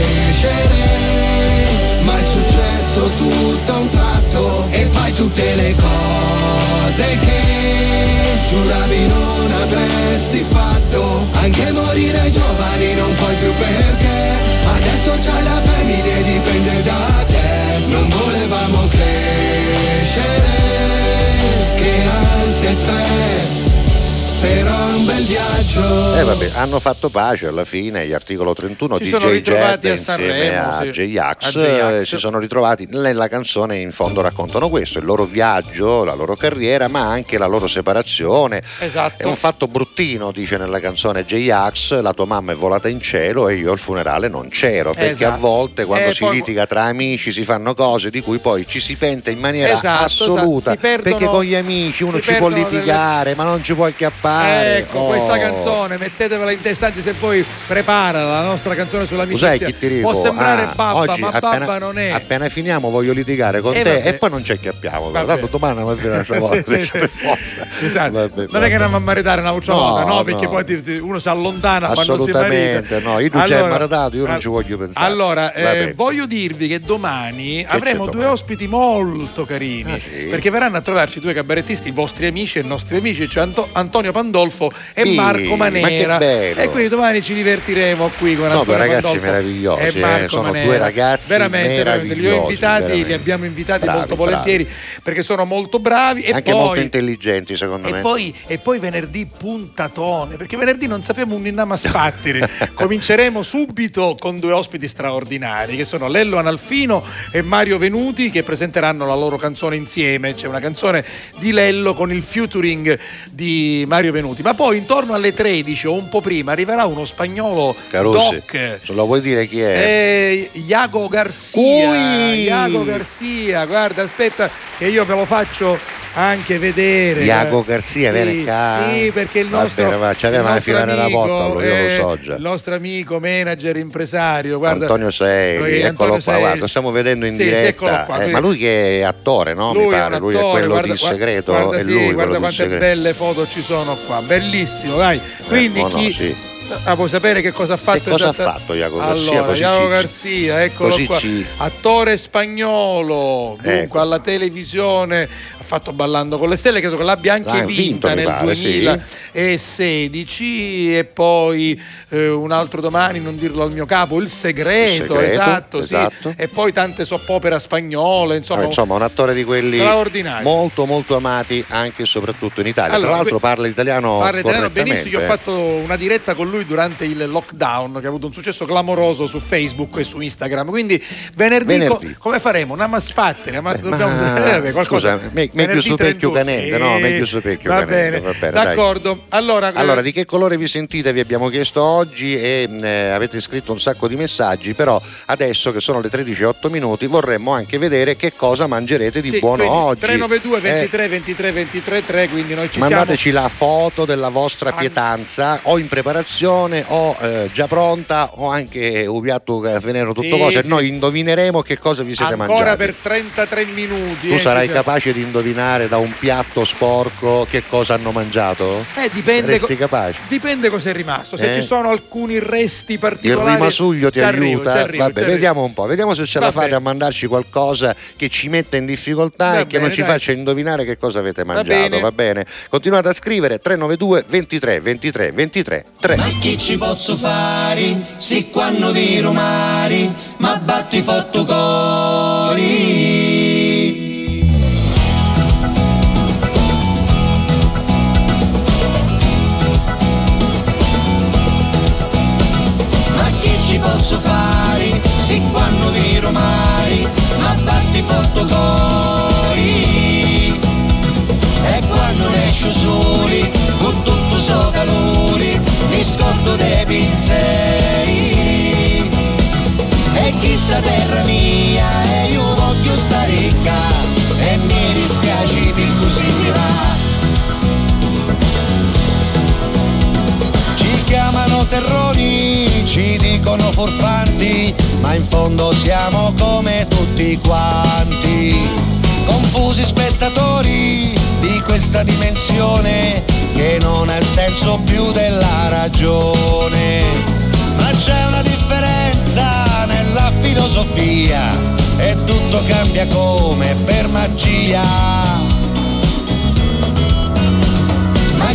crescere Ma è successo tutto a un tratto E fai tutte le cose che Giuravi non avresti fatto. Anche morire giovani non puoi più perché Adesso c'hai la famiglia e dipende da te. Non volevamo crescere Che stress Però è un bel viaggio Eh vabbè, hanno fatto pace alla fine, gli articolo 31 Si di J. Jet a insieme Sanremo, a sì. J-Ax, eh, si sono ritrovati nella canzone in fondo raccontano questo, il loro viaggio, la loro carriera, ma anche la loro separazione. Esatto. È un fatto bruttino, dice nella canzone J-Ax, la tua mamma è volata in cielo e io al funerale non c'ero, perché Esatto. a volte quando E si poi- litiga tra amici si fanno cose di cui poi ci si pente in maniera Esatto, assoluta, esatto. Si perdono- perché con gli amici uno ci può perdono delle- litigare, ma non ci può acchiappare. Ecco, Oh. questa canzone, mettetevela in testa anche se poi prepara la nostra canzone sull'amicizia. Chi ti dico? Può sembrare Ah, babba, ma appena, babba non è. Appena finiamo voglio litigare con Eh, te vabbè. e poi non ci acchiappiamo. Tanto domani va a finire un'altra volta. Sì, cioè, per forza. Esatto. Vabbè, non è vabbè. che andiamo a maritare un'altra No, volta, no, perché no. poi ti- ti- uno si allontana quando si marita. Assolutamente no, io tu ci hai maritato, io non ci voglio pensare. Allora, eh, voglio dirvi che domani avremo c'è due domani? ospiti molto carini. Ah, sì? Perché verranno a trovarci due cabarettisti, i vostri amici e i nostri amici, cioè Anto- Antonio Pandolfo e Sì, Marco ma Manera. bello. E quindi domani ci divertiremo qui con No, Antonio ragazzi Pandolfo meravigliosi, e eh, Marco sono Manera. due ragazzi veramente, veramente, li ho invitati, li veramente. abbiamo invitati Bravi, molto bravi. volentieri perché sono molto bravi e Anche poi molto intelligenti secondo e me. poi, e poi venerdì puntatone, perché venerdì non sappiamo un innama sfattire. (laughs) Cominceremo subito con due ospiti straordinari che sono Lello Analfino e Mario Venuti che presenteranno la loro canzone insieme. C'è una canzone di Lello con il featuring di Mario Venuti. Ma poi intorno alle 13 o un po' prima arriverà uno spagnolo Carusi, doc. se lo vuoi dire chi è? Eh, Iago Garcia! Iago Garcia, guarda, aspetta che io ve lo faccio anche vedere. Iago Garcia, Sì, viene qua. Sì, perché il nostro, bene, va, ci aveva una fila nella botta, lo- io lo eh, so già. Il nostro amico, manager, impresario, guarda. Antonio Sei, eccolo Antonio qua, Sei- guarda, lo stiamo vedendo in Sì, diretta. qua, eh, ma lui che è attore, no? Lui Mi pare, un lui è attore, quello guarda- di segreto, guarda, è sì, lui guarda quante belle foto ci sono qua, bellissimo, dai. Quindi oh no, chi sì. Ah, vuoi sapere che cosa ha fatto? Che cosa ha fatto Iago Garcia? Allora, Così Iago ci- Garcia, eccolo così qua. ci- Attore spagnolo, dunque Ecco. alla televisione fatto Ballando con le stelle, credo che l'abbia anche L'ha vinto, vinta mi nel pare, sì. 2016 e poi eh, un altro domani, non dirlo al mio capo, Il segreto, Il Segreto, esatto, sì. esatto. e poi tante soppopera spagnole, insomma, Vabbè, insomma, un attore di quelli molto molto amati anche e soprattutto in Italia. Allora, Tra l'altro que- parla italiano Parla italiano benissimo, io ho fatto una diretta con lui durante il lockdown che ha avuto un successo clamoroso su Facebook e su Instagram. Quindi venerdì, Venerdì. co- come faremo? Una masfattere, ma dobbiamo Ma- eh, qualcosa. scusa, me- meglio 31. Canente, no? Eh, Meglio Supecchio va Canente, bene. va bene. D'accordo. Allora, Allora, eh, di che colore vi sentite? Vi abbiamo chiesto oggi e eh, avete scritto un sacco di messaggi, però adesso che sono le 13 e 8 minuti vorremmo anche vedere che cosa mangerete di sì, buono oggi. 392 Eh, 23 23 23 3, quindi noi ci Mandateci la foto della vostra pietanza o in preparazione o eh, già pronta o anche un piatto che venero tutto Sì, cose e sì. noi indovineremo che cosa vi siete siamo ancora mangiati. per 33 minuti. Tu eh, sarai siamo. capace di indovinare da un piatto sporco che cosa hanno mangiato? Eh, dipende, Saresti co- capace? dipende cosa è rimasto. Se Eh? ci sono alcuni resti Il particolari. rimasuglio ti arrivo, aiuta? arrivo, Vabbè, vediamo un po', vediamo se ce la Va fate bene. a mandarci qualcosa che ci metta in difficoltà Va e che non ci dai. faccia indovinare che cosa avete Va mangiato, bene. va bene? Continuate a scrivere 392 23 23 23 3. Ma che ci posso fare? Se quando vi romari, ma batti fotto cori. Posso fare? Se quando vi romari, ma batti fotto cori. E quando ne esco soli, con tutto so calore, mi scordo dei pensieri. E questa terra mia, e io voglio sta ricca e mi dispiace per così mi va. Ci chiamano terroni, ci dicono furfanti, ma in fondo siamo come tutti quanti. Confusi spettatori di questa dimensione che non ha il senso più della ragione. Ma c'è una differenza nella filosofia e tutto cambia come per magia.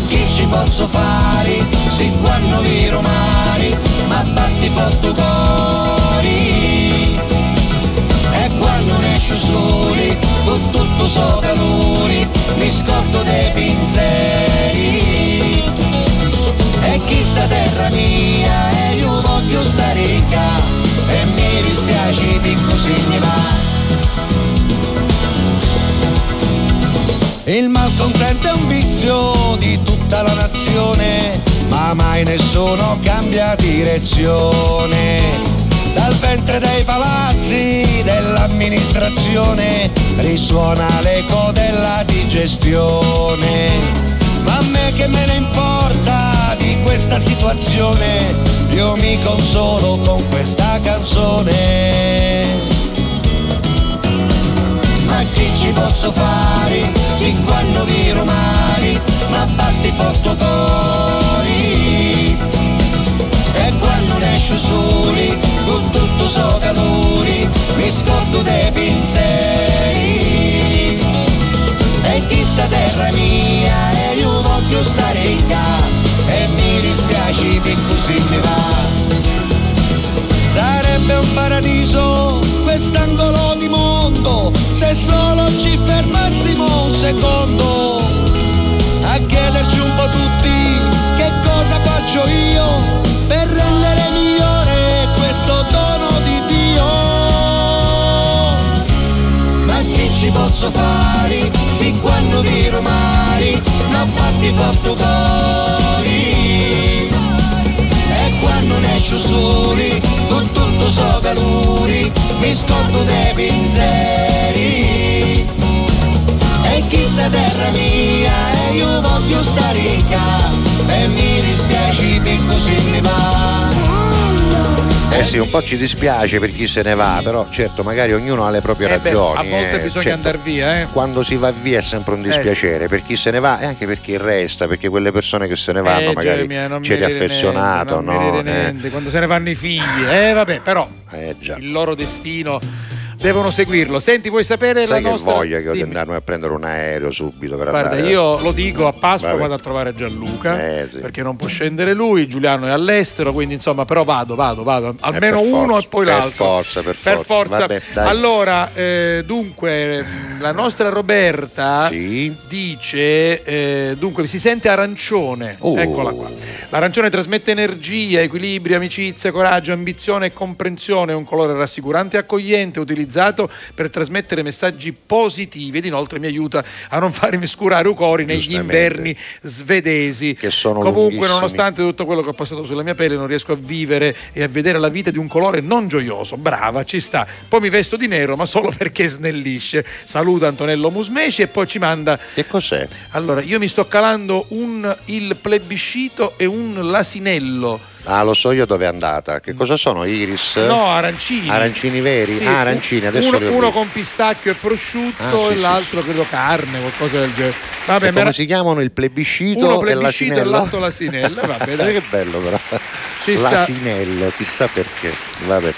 Chi ci posso fare? Se quando vi romari, ma batti fotto cori. E quando ne esce soli, con tutto so calori, mi scordo dei pinzeri. E chi sta terra mia, e io voglio sta ricca, e mi dispiace per così ne va. Il malcontento è un vizio di tutta la nazione, ma mai nessuno cambia direzione. Dal ventre dei palazzi dell'amministrazione risuona l'eco della digestione. Ma a me che me ne importa di questa situazione, io mi consolo con questa canzone. Ma chi ci posso fare? Sì, quando vi romari, ma batti fotto cori. E quando ne esce soli, con tutto so calori, mi scordo dei pinzeri. E chi sta terra mia, e io voglio stare ricca, e mi dispiace per così mi va. Sarebbe un paradiso quest'angolo mondo se solo ci fermassimo un secondo a chiederci un po' tutti che cosa faccio io per rendere migliore questo dono di Dio. Ma che ci posso fare? Sì, quando vi romari, ma batti fatto cori. E quando ne esce soli, con tutto so calori, mi scordo dei pinzeri. E chi sta terra mia, e io voglio sta ricca, e mi dispiace per così mi va. Eh sì, un po' ci dispiace per chi se ne va, però certo, magari ognuno ha le proprie Eh beh, ragioni. a volte eh, bisogna certo, andare via, eh. Quando si va via è sempre un dispiacere per chi se ne va e anche per chi resta, perché quelle persone che se ne vanno Eh, magari Geremia, non mi c'eri dire affezionato, niente, no? Eh. Quando se ne vanno i figli, eh vabbè, però eh, il loro destino devono seguirlo. Senti, vuoi sapere Sai la che nostra voglia che ho di Dimmi. andarmi a prendere un aereo subito per Guarda, andare. io lo dico a Pasqua Vabbè. vado a trovare Gianluca Eh, sì. perché non può scendere lui, Giuliano è all'estero, quindi insomma, però vado, vado, vado, almeno Eh, per uno forza, e poi per l'altro. forza, per forza. Vabbè, dai. allora, eh, dunque, la nostra Roberta dice, eh, dunque, si sente arancione, Oh. eccola qua. L'arancione trasmette energia, equilibrio, amicizia, coraggio, ambizione e comprensione, è un colore rassicurante e accogliente, utilizzato per trasmettere messaggi positivi ed inoltre mi aiuta a non farmi scurare i cori negli inverni svedesi. Che sono Comunque, nonostante tutto quello che ho passato sulla mia pelle, non riesco a vivere e a vedere la vita di un colore non gioioso. Brava, ci sta. Poi mi vesto di nero, ma solo perché snellisce. Saluta Antonello Musmeci e poi ci manda. Che cos'è? Allora, io mi sto calando un il plebiscito e un l'asinello. Ah, lo so io dove è andata. Che cosa sono? Iris? No, arancini. Arancini veri? Sì, ah, arancini, adesso uno, li ho uno con pistacchio e prosciutto Ah, sì, e sì, l'altro credo carne, qualcosa del genere. Vabbè, come era- si chiamano il plebiscito uno e plebiscito e l'altro l'asinello. Vabbè, (laughs) dai. che bello però. Ci sta. L'asinello, chissà perché. Vabbè.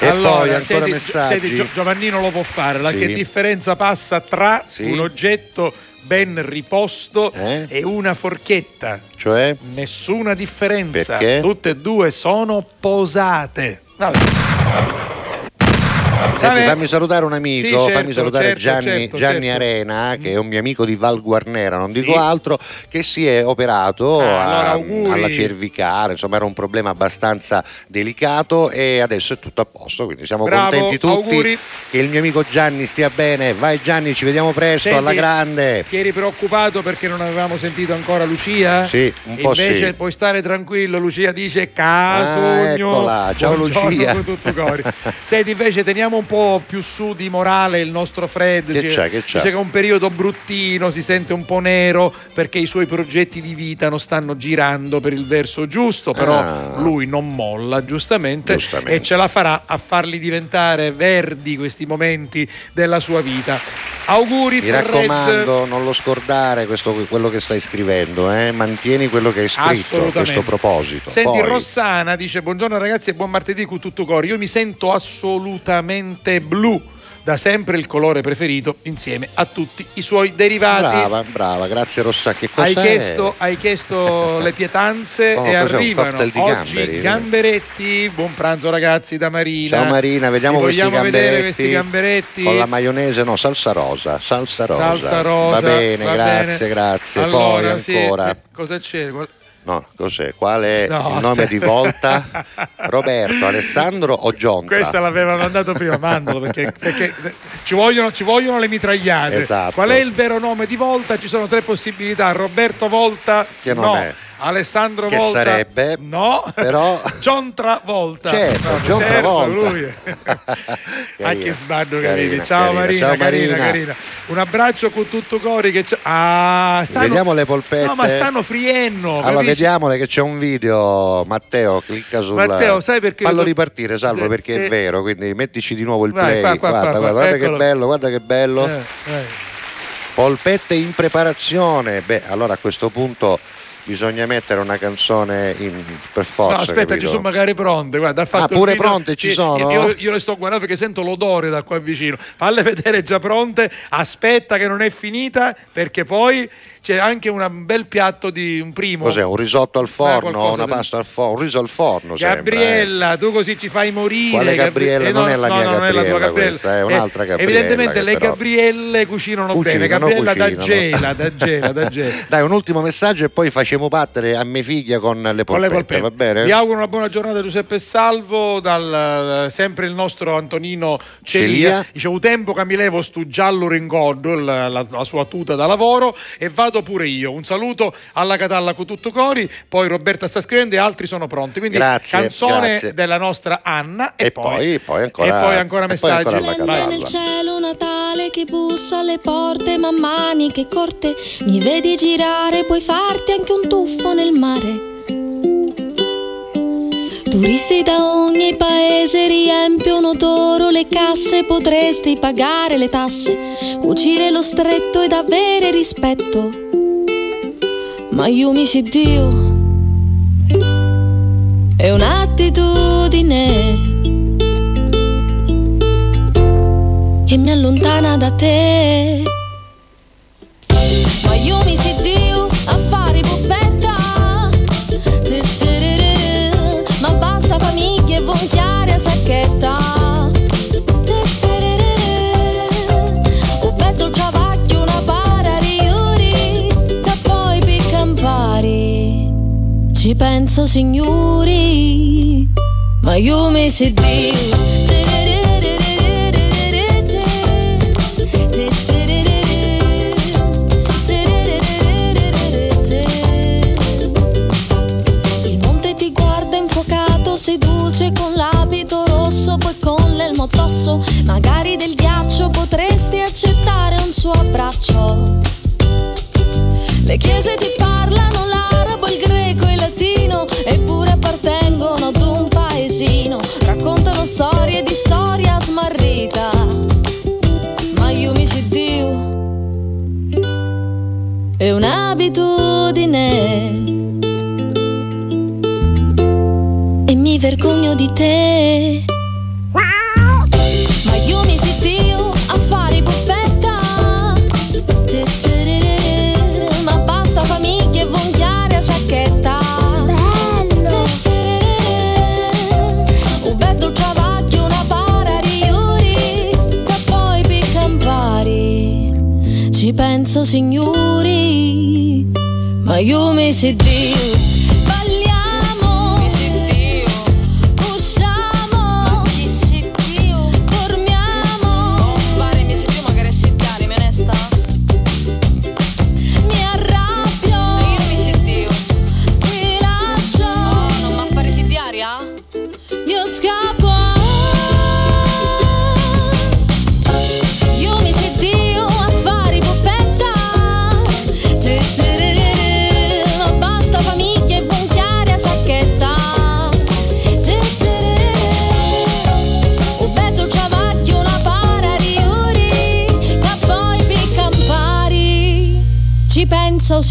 E allora, poi ancora senti, messaggi. senti, Gio- Giovannino lo può fare. La Sì. che differenza passa tra Sì. un oggetto ben riposto Eh? e una forchetta? Cioè? Nessuna differenza. Perché? Tutte e due sono posate. Vabbè. Senti, fammi salutare un amico, Sì, certo, fammi salutare certo, Gianni, certo, Gianni certo. Arena, che è un mio amico di Val Guarnera, non dico Sì. altro, che si è operato Ah, allora, a- auguri. alla cervicale, insomma era un problema abbastanza delicato e adesso è tutto a posto, quindi siamo Bravo, contenti tutti auguri. che il mio amico Gianni stia bene. Vai Gianni, ci vediamo presto, Senti, alla grande. Ti eri preoccupato perché non avevamo sentito ancora Lucia? Sì, un po' Invece sì. puoi stare tranquillo, Lucia dice Casugno. Ah, eccola. Ciao, Lucia. (laughs) Senti, invece teniamo sentiamo un po' più su di morale il nostro Fred. Che dice, c'è, che c'è? dice che è un periodo bruttino, si sente un po' nero perché i suoi progetti di vita non stanno girando per il verso giusto, però Ah. lui non molla giustamente, Giustamente. e ce la farà a farli diventare verdi questi momenti della sua vita. Auguri Mi Fred. raccomando, non lo scordare questo- quello che stai scrivendo, eh? mantieni quello che hai scritto a questo proposito. Senti, Poi- Rossana dice: Buongiorno ragazzi e buon martedì con tutto cori. Io mi sento assolutamente blu, da sempre il colore preferito, insieme a tutti i suoi derivati. Brava, brava, grazie cosa Hai chiesto, hai chiesto le pietanze Oh, e arrivano oggi gamberi? gamberetti. Buon pranzo ragazzi da Marina. Ciao Marina, vediamo questi gamberetti. vedere questi gamberetti. Con la maionese, no, salsa rosa, salsa rosa. Salsa rosa. Va bene, va grazie, bene. grazie. Allora, Poi sì, ancora. eh, cosa c'è? No, cos'è? Qual è No, il nome di volta? Roberto, Alessandro o Giontra? Questa l'aveva mandato prima, mandalo perché, perché ci, vogliono, ci vogliono le mitragliate. Esatto. Qual è il vero nome di Volta? Ci sono tre possibilità: Roberto Volta, Che non no. è. Alessandro Che Volta, sarebbe, no, però- (laughs) John Travolta. Certo, No, John certo, Travolta. lui. (laughs) Ah, che sbando Carina, capito. Ciao. Marina, Ciao, Marina. carina. Un abbraccio con tutto cori che c'è. Ah, stanno... Vediamo le polpette. No, ma stanno friendo. Allora, capisci? vediamole che c'è un video. Matteo, clicca sul. Matteo, sai perché Fallo lo- ripartire, salvo, Eh, perché eh. è vero. Quindi mettici di nuovo il Vai, play. qua, qua, guarda, qua, guarda, guarda che bello, guarda che bello. Eh, eh. Polpette in preparazione. Beh, allora a questo punto bisogna mettere una canzone in- per forza. No, aspetta, capito? ci sono magari pronte. Guarda, ha fatto Ah, pure video- pronte ci sono? Io, io le sto guardando perché sento l'odore da qua vicino. Falle vedere già pronte. Aspetta che non è finita perché poi c'è anche un bel piatto di un primo. Cos'è? Un risotto al forno, una del- pasta al forno, un riso al forno. sembra, eh. Gabriella, tu così ci fai morire. Quale Gabri- Gabriella? eh, Non no, è la mia no, non è la tua Gabriella Gabriella. questa, è un'altra Eh, Gabriella Evidentemente che le però- Gabrielle cucinano, bene. Cucinano, Gabriella da cucinano. gela, da (laughs) gela, da gela. Dai, un ultimo messaggio e poi facciamo battere a mia figlia con le Con le polpette, polpette. va bene? Vi auguro una buona giornata Giuseppe Salvo, dal, sempre il nostro Antonino Celia. Celia. Dice un tempo che mi levo stu giallo ringondo, il- la, la sua tuta da lavoro e vado pure io. Un saluto alla Catalla con tutto cori, poi Roberta sta scrivendo e altri sono pronti. Quindi Grazie, canzone grazie. della nostra Anna e, E poi- poi ancora- e poi ancora e poi messaggi. ancora alla Splende nel cielo Natale che bussa alle porte, man mani che corte, mi vedi girare, puoi farti anche un tuffo nel mare. Turisti da ogni paese riempiono d'oro le casse, potresti pagare le tasse, cucire lo stretto ed avere rispetto. Ma io mi si Dio, è un'attitudine che mi allontana da te. Ma io mi si Dio a fare Ci penso signori, ma io mi si Dio. Il monte ti guarda infuocato, sei dolce con l'abito rosso, poi con l'elmo addosso. Magari del ghiaccio potresti accettare un suo abbraccio. Le chiese ti parlano un'abitudine. E mi vergogno di te. Ma io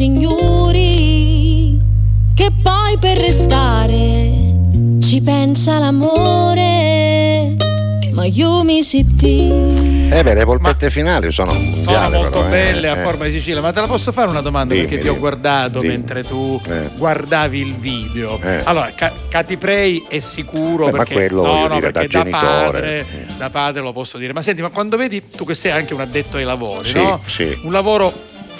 signori, che poi per restare ci pensa l'amore. Ma io mi sitti. Eh beh, le polpette finali sono Sono mondiali. molto però, eh, belle a eh. forma di Sicilia, ma te la posso fare una domanda Dimmi, perché ti ho guardato Dimmi. mentre tu Eh. guardavi il video. Eh. Allora, Ca- Katy Prey è sicuro Beh, ma perché quello, no, no, dire, perché da da, genitore. padre, da padre lo posso dire. Ma senti, ma quando vedi tu che sei anche un addetto ai lavori, Sì, no? sì. Un lavoro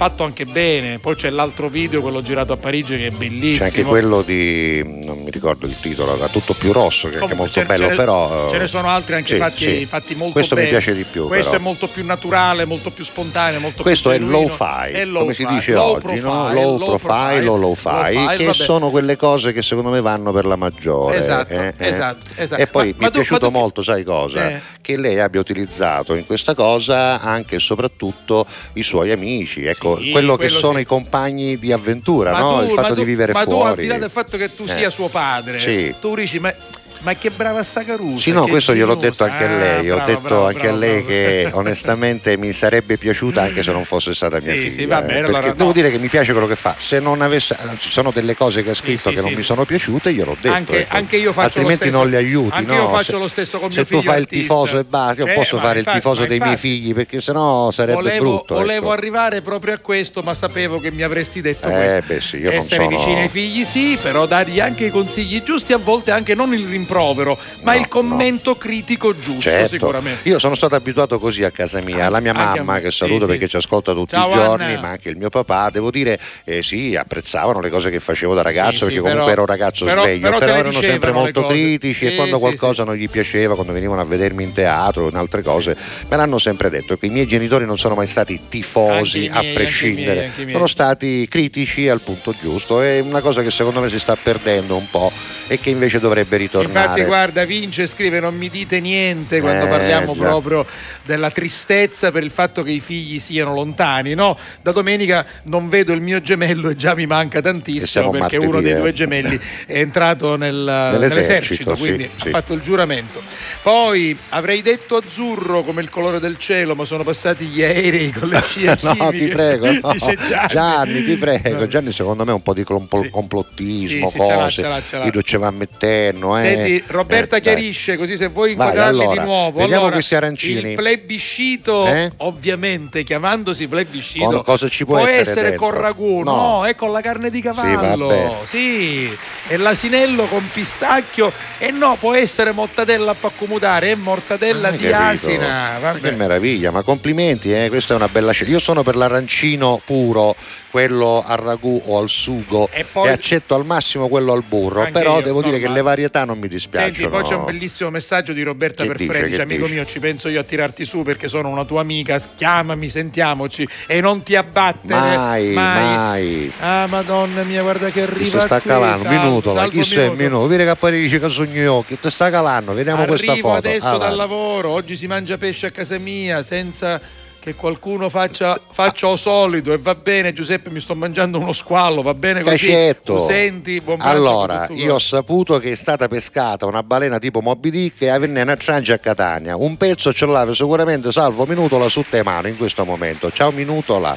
fatto anche bene, poi c'è l'altro video, quello girato a Parigi che è bellissimo. C'è anche quello di. non mi ricordo il titolo, da tutto più rosso, che è Comunque, molto ce- bello, ne- però. ce ne sono altri anche sì, fatti, sì. fatti molto Questo bene. mi piace di più. Questo però. è molto più naturale, molto più spontaneo, molto Questo più è genuino. low-fi, È come si dice low oggi, no? profile, low, profile o low-fi, che vabbè. sono quelle cose che secondo me vanno per la maggiore. Esatto, eh, eh. esatto, esatto. E poi Ma- mi ma è tu- piaciuto tu- molto, sai cosa? Eh. Che lei abbia utilizzato in questa cosa anche e soprattutto i suoi amici, ecco, Sì, quello che quello sono sì. i compagni di avventura, Ma no? tu- il fatto ma di tu- vivere ma tu fuori. al di là del fatto che tu Eh. sia suo padre, Sì. tu dici ma, ma che brava sta Caruso. Sì, no, questo gliel'ho ingenuosa. detto anche a Ah, lei. Ho brava, detto brava, anche brava, a lei che (laughs) onestamente mi sarebbe piaciuta anche se non fosse stata mia Sì, figlia. sì, va eh, bene, perché allora devo no. dire che mi piace quello che fa. Se non avesse, ci sono delle cose che ha scritto sì, che non mi sono piaciute, gliel'ho detto. Anche, ecco. anche io faccio Altrimenti non li aiuti. Anche no? io faccio se, lo stesso con se mio figlio. tu fai il artista. tifoso e basta, io Eh, posso fare infatti- il tifoso dei miei figli perché sennò sarebbe volevo, brutto. volevo ecco. arrivare proprio a questo, ma sapevo che mi avresti detto Eh, questo. beh, sì, io non Essere sono- vicini ai figli, sì, però dargli anche i consigli giusti, a volte anche non il rimprovero, ma il commento critico giusto, Certo. sicuramente. Io sono stato abituato così a casa mia, la mia Anche mamma che sì, saluto sì. perché ci ascolta tutti Ciao, i giorni, Anna. ma anche il mio papà, devo dire, eh, sì, apprezzavano le cose che facevo da ragazzo Sì, perché sì, comunque però- ero un ragazzo però- sveglio, però però, erano sempre molto critici e Sì, quando sì, qualcosa non gli piaceva, quando venivano a vedermi in teatro o in altre cose, me l'hanno sempre detto i miei genitori non sono mai stati tifosi Anche miei, a anche prescindere, miei, anche miei. sono stati critici al punto giusto, è una cosa che secondo me si sta perdendo un po' e che invece dovrebbe ritornare. Infatti, guarda, Vince scrive: Non mi dite niente quando Eh, parliamo già. proprio della tristezza per il fatto che i figli siano lontani. No, da domenica non vedo il mio gemello e già mi manca tantissimo perché martedì, uno dei eh. due gemelli è entrato nel- nell'esercito, sì, quindi sì. ha fatto il giuramento. Poi avrei detto azzurro come il colore del cielo, ma sono passati gli aerei con le (laughs) scie no, ti prego, (laughs) no. Gianni. Gianni, ti prego. No. Gianni, secondo me, è un po' di compl- complottismo, Sì, sì, ce l'ha, cose. ce l'ha, ce l'ha. Io ce va mettendo, eh. Roberta Eh, dai. chiarisce così se vuoi Vai, inquadrarli allora, di nuovo. vediamo Allora, questi arancini. Il plebiscito, Eh? ovviamente, chiamandosi plebiscito, Con- cosa ci può essere dentro? con ragù, No. no. è con la carne di cavallo. vabbè. Sì, e l'asinello con pistacchio. E no, può essere mortadella a accomodare, è mortadella Hai di capito? asina. Ma Che Vabbè. meraviglia, ma complimenti, eh, questa è una bella scelta. Io sono per l'arancino puro, quello al ragù o al sugo e, poi- accetto al massimo quello al burro, Anche però io, devo dire che normale. le varietà non mi dispiacciono. Senti, poi c'è un bellissimo messaggio di Roberta Che per dice, che amico dice? mio, ci penso io a tirarti su perché sono una tua amica, chiamami, sentiamoci e non ti abbattere Mai, mai. Ah, madonna mia, guarda che Chi arriva si sta qui, calando, salvo- minuto, ma salvo chi sei minuto. Vedi che poi dice che sono gli occhi, ti sta calando, vediamo questa Arrivo foto. adesso Ah, dal lavoro, oggi si mangia pesce a casa mia senza che qualcuno faccia, faccia o solito e va bene Giuseppe mi sto mangiando uno squallo va bene così Cacetto. tu senti buon Allora, io ho saputo che è stata pescata una balena tipo Moby Dick e avvenne una trangia a Catania. Un pezzo ce l'ave sicuramente salvo Minutola su te mano in questo momento. Ciao Minutola.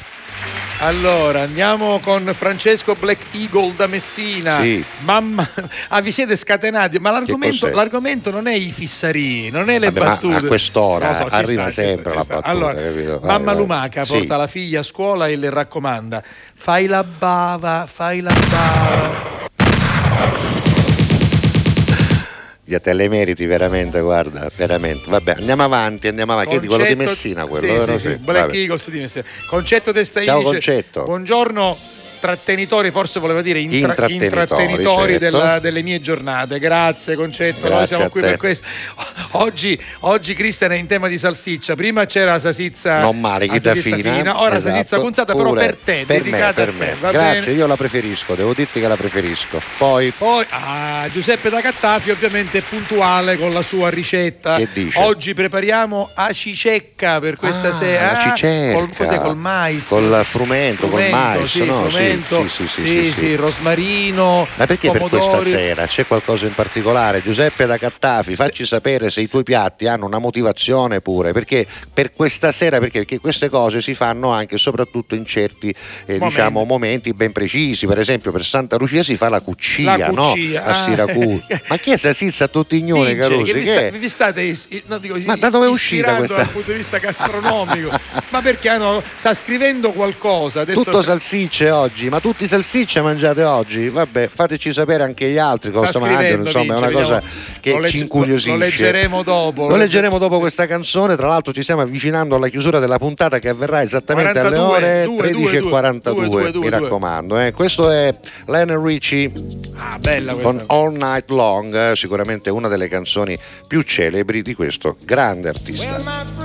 Allora, andiamo con Francesco Black Eagle da Messina. Sì. Mamma, ah, vi siete scatenati, ma l'argomento, l'argomento non è i fissari, non è le Vabbè, battute. a quest'ora Lo so, arriva sta, sempre sta, la battuta, Allora, capito? Vai, mamma vai. Lumaca Sì. porta la figlia a scuola e le raccomanda: fai la bava, fai la bava. Via, te le meriti veramente, guarda, veramente. Vabbè, andiamo avanti, andiamo avanti. Di quello di Concetto- Messina quello, sì, vero? sì, sì, Black vabbè. Eagles di Messina. Concetto Testa Ciao, dice, Concetto. Buongiorno trattenitori, forse voleva dire intra- Intrattenitori, intrattenitori certo. della- delle mie giornate. Grazie Concetto, noi Grazie siamo a qui te. per questo. (laughs) Oggi, oggi Cristian è in tema di salsiccia. Prima c'era la salsiccia Non male, chi da salsiccia fina. ora esatto. salsiccia punzata, però per te, per me, dedicata per a te. me. va Grazie, bene? io la preferisco, devo dirti che la preferisco. Poi Poi ah, Giuseppe da Cattafi ovviamente è puntuale con la sua ricetta. Che dice? Oggi prepariamo acicecca per questa Ah, sera. la cicerca. Col, cos'è, col mais. Col frumento, col Frumento, mais, sì, no? frumento. Sì, sì, sì, sì, sì, sì. rosmarino, Ma perché per questa sera c'è qualcosa in particolare? Giuseppe da Cattafi, facci sapere se i tuoi piatti hanno una motivazione pure, perché per questa sera, perché, perché queste cose si fanno anche e soprattutto in certi eh, Momenti. diciamo, momenti ben precisi, per esempio per Santa Lucia si fa la cuccia, no? a ah. Siracusa. (laughs) Ma che è sta sissa Vince, Carusi? che vi, sta- state is- no, dico, Ma da dove è uscita questa- dal punto di vista gastronomico? ma perché hanno- sta scrivendo qualcosa? Adesso Tutto salsicce oggi, ma tutti salsicce mangiate oggi? Vabbè, fateci sapere anche gli altri cosa mangiano, insomma, è una cosa vediamo. che legge- ci incuriosisce. Lo leggeremo dopo. Lo leggeremo dopo questa canzone, tra l'altro ci stiamo avvicinando alla chiusura della puntata che avverrà esattamente 42, alle ore due, due, 13.42, due, due, due, mi raccomando. eh. Questo è Lionel Richie Ah, con All Night Long, eh, sicuramente una delle canzoni più celebri di questo grande artista. Well,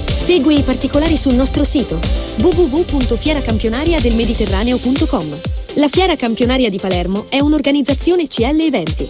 Segui i particolari sul nostro sito www.fieracampionariadelmediterraneo.com. La Fiera Campionaria di Palermo è un'organizzazione CL Eventi.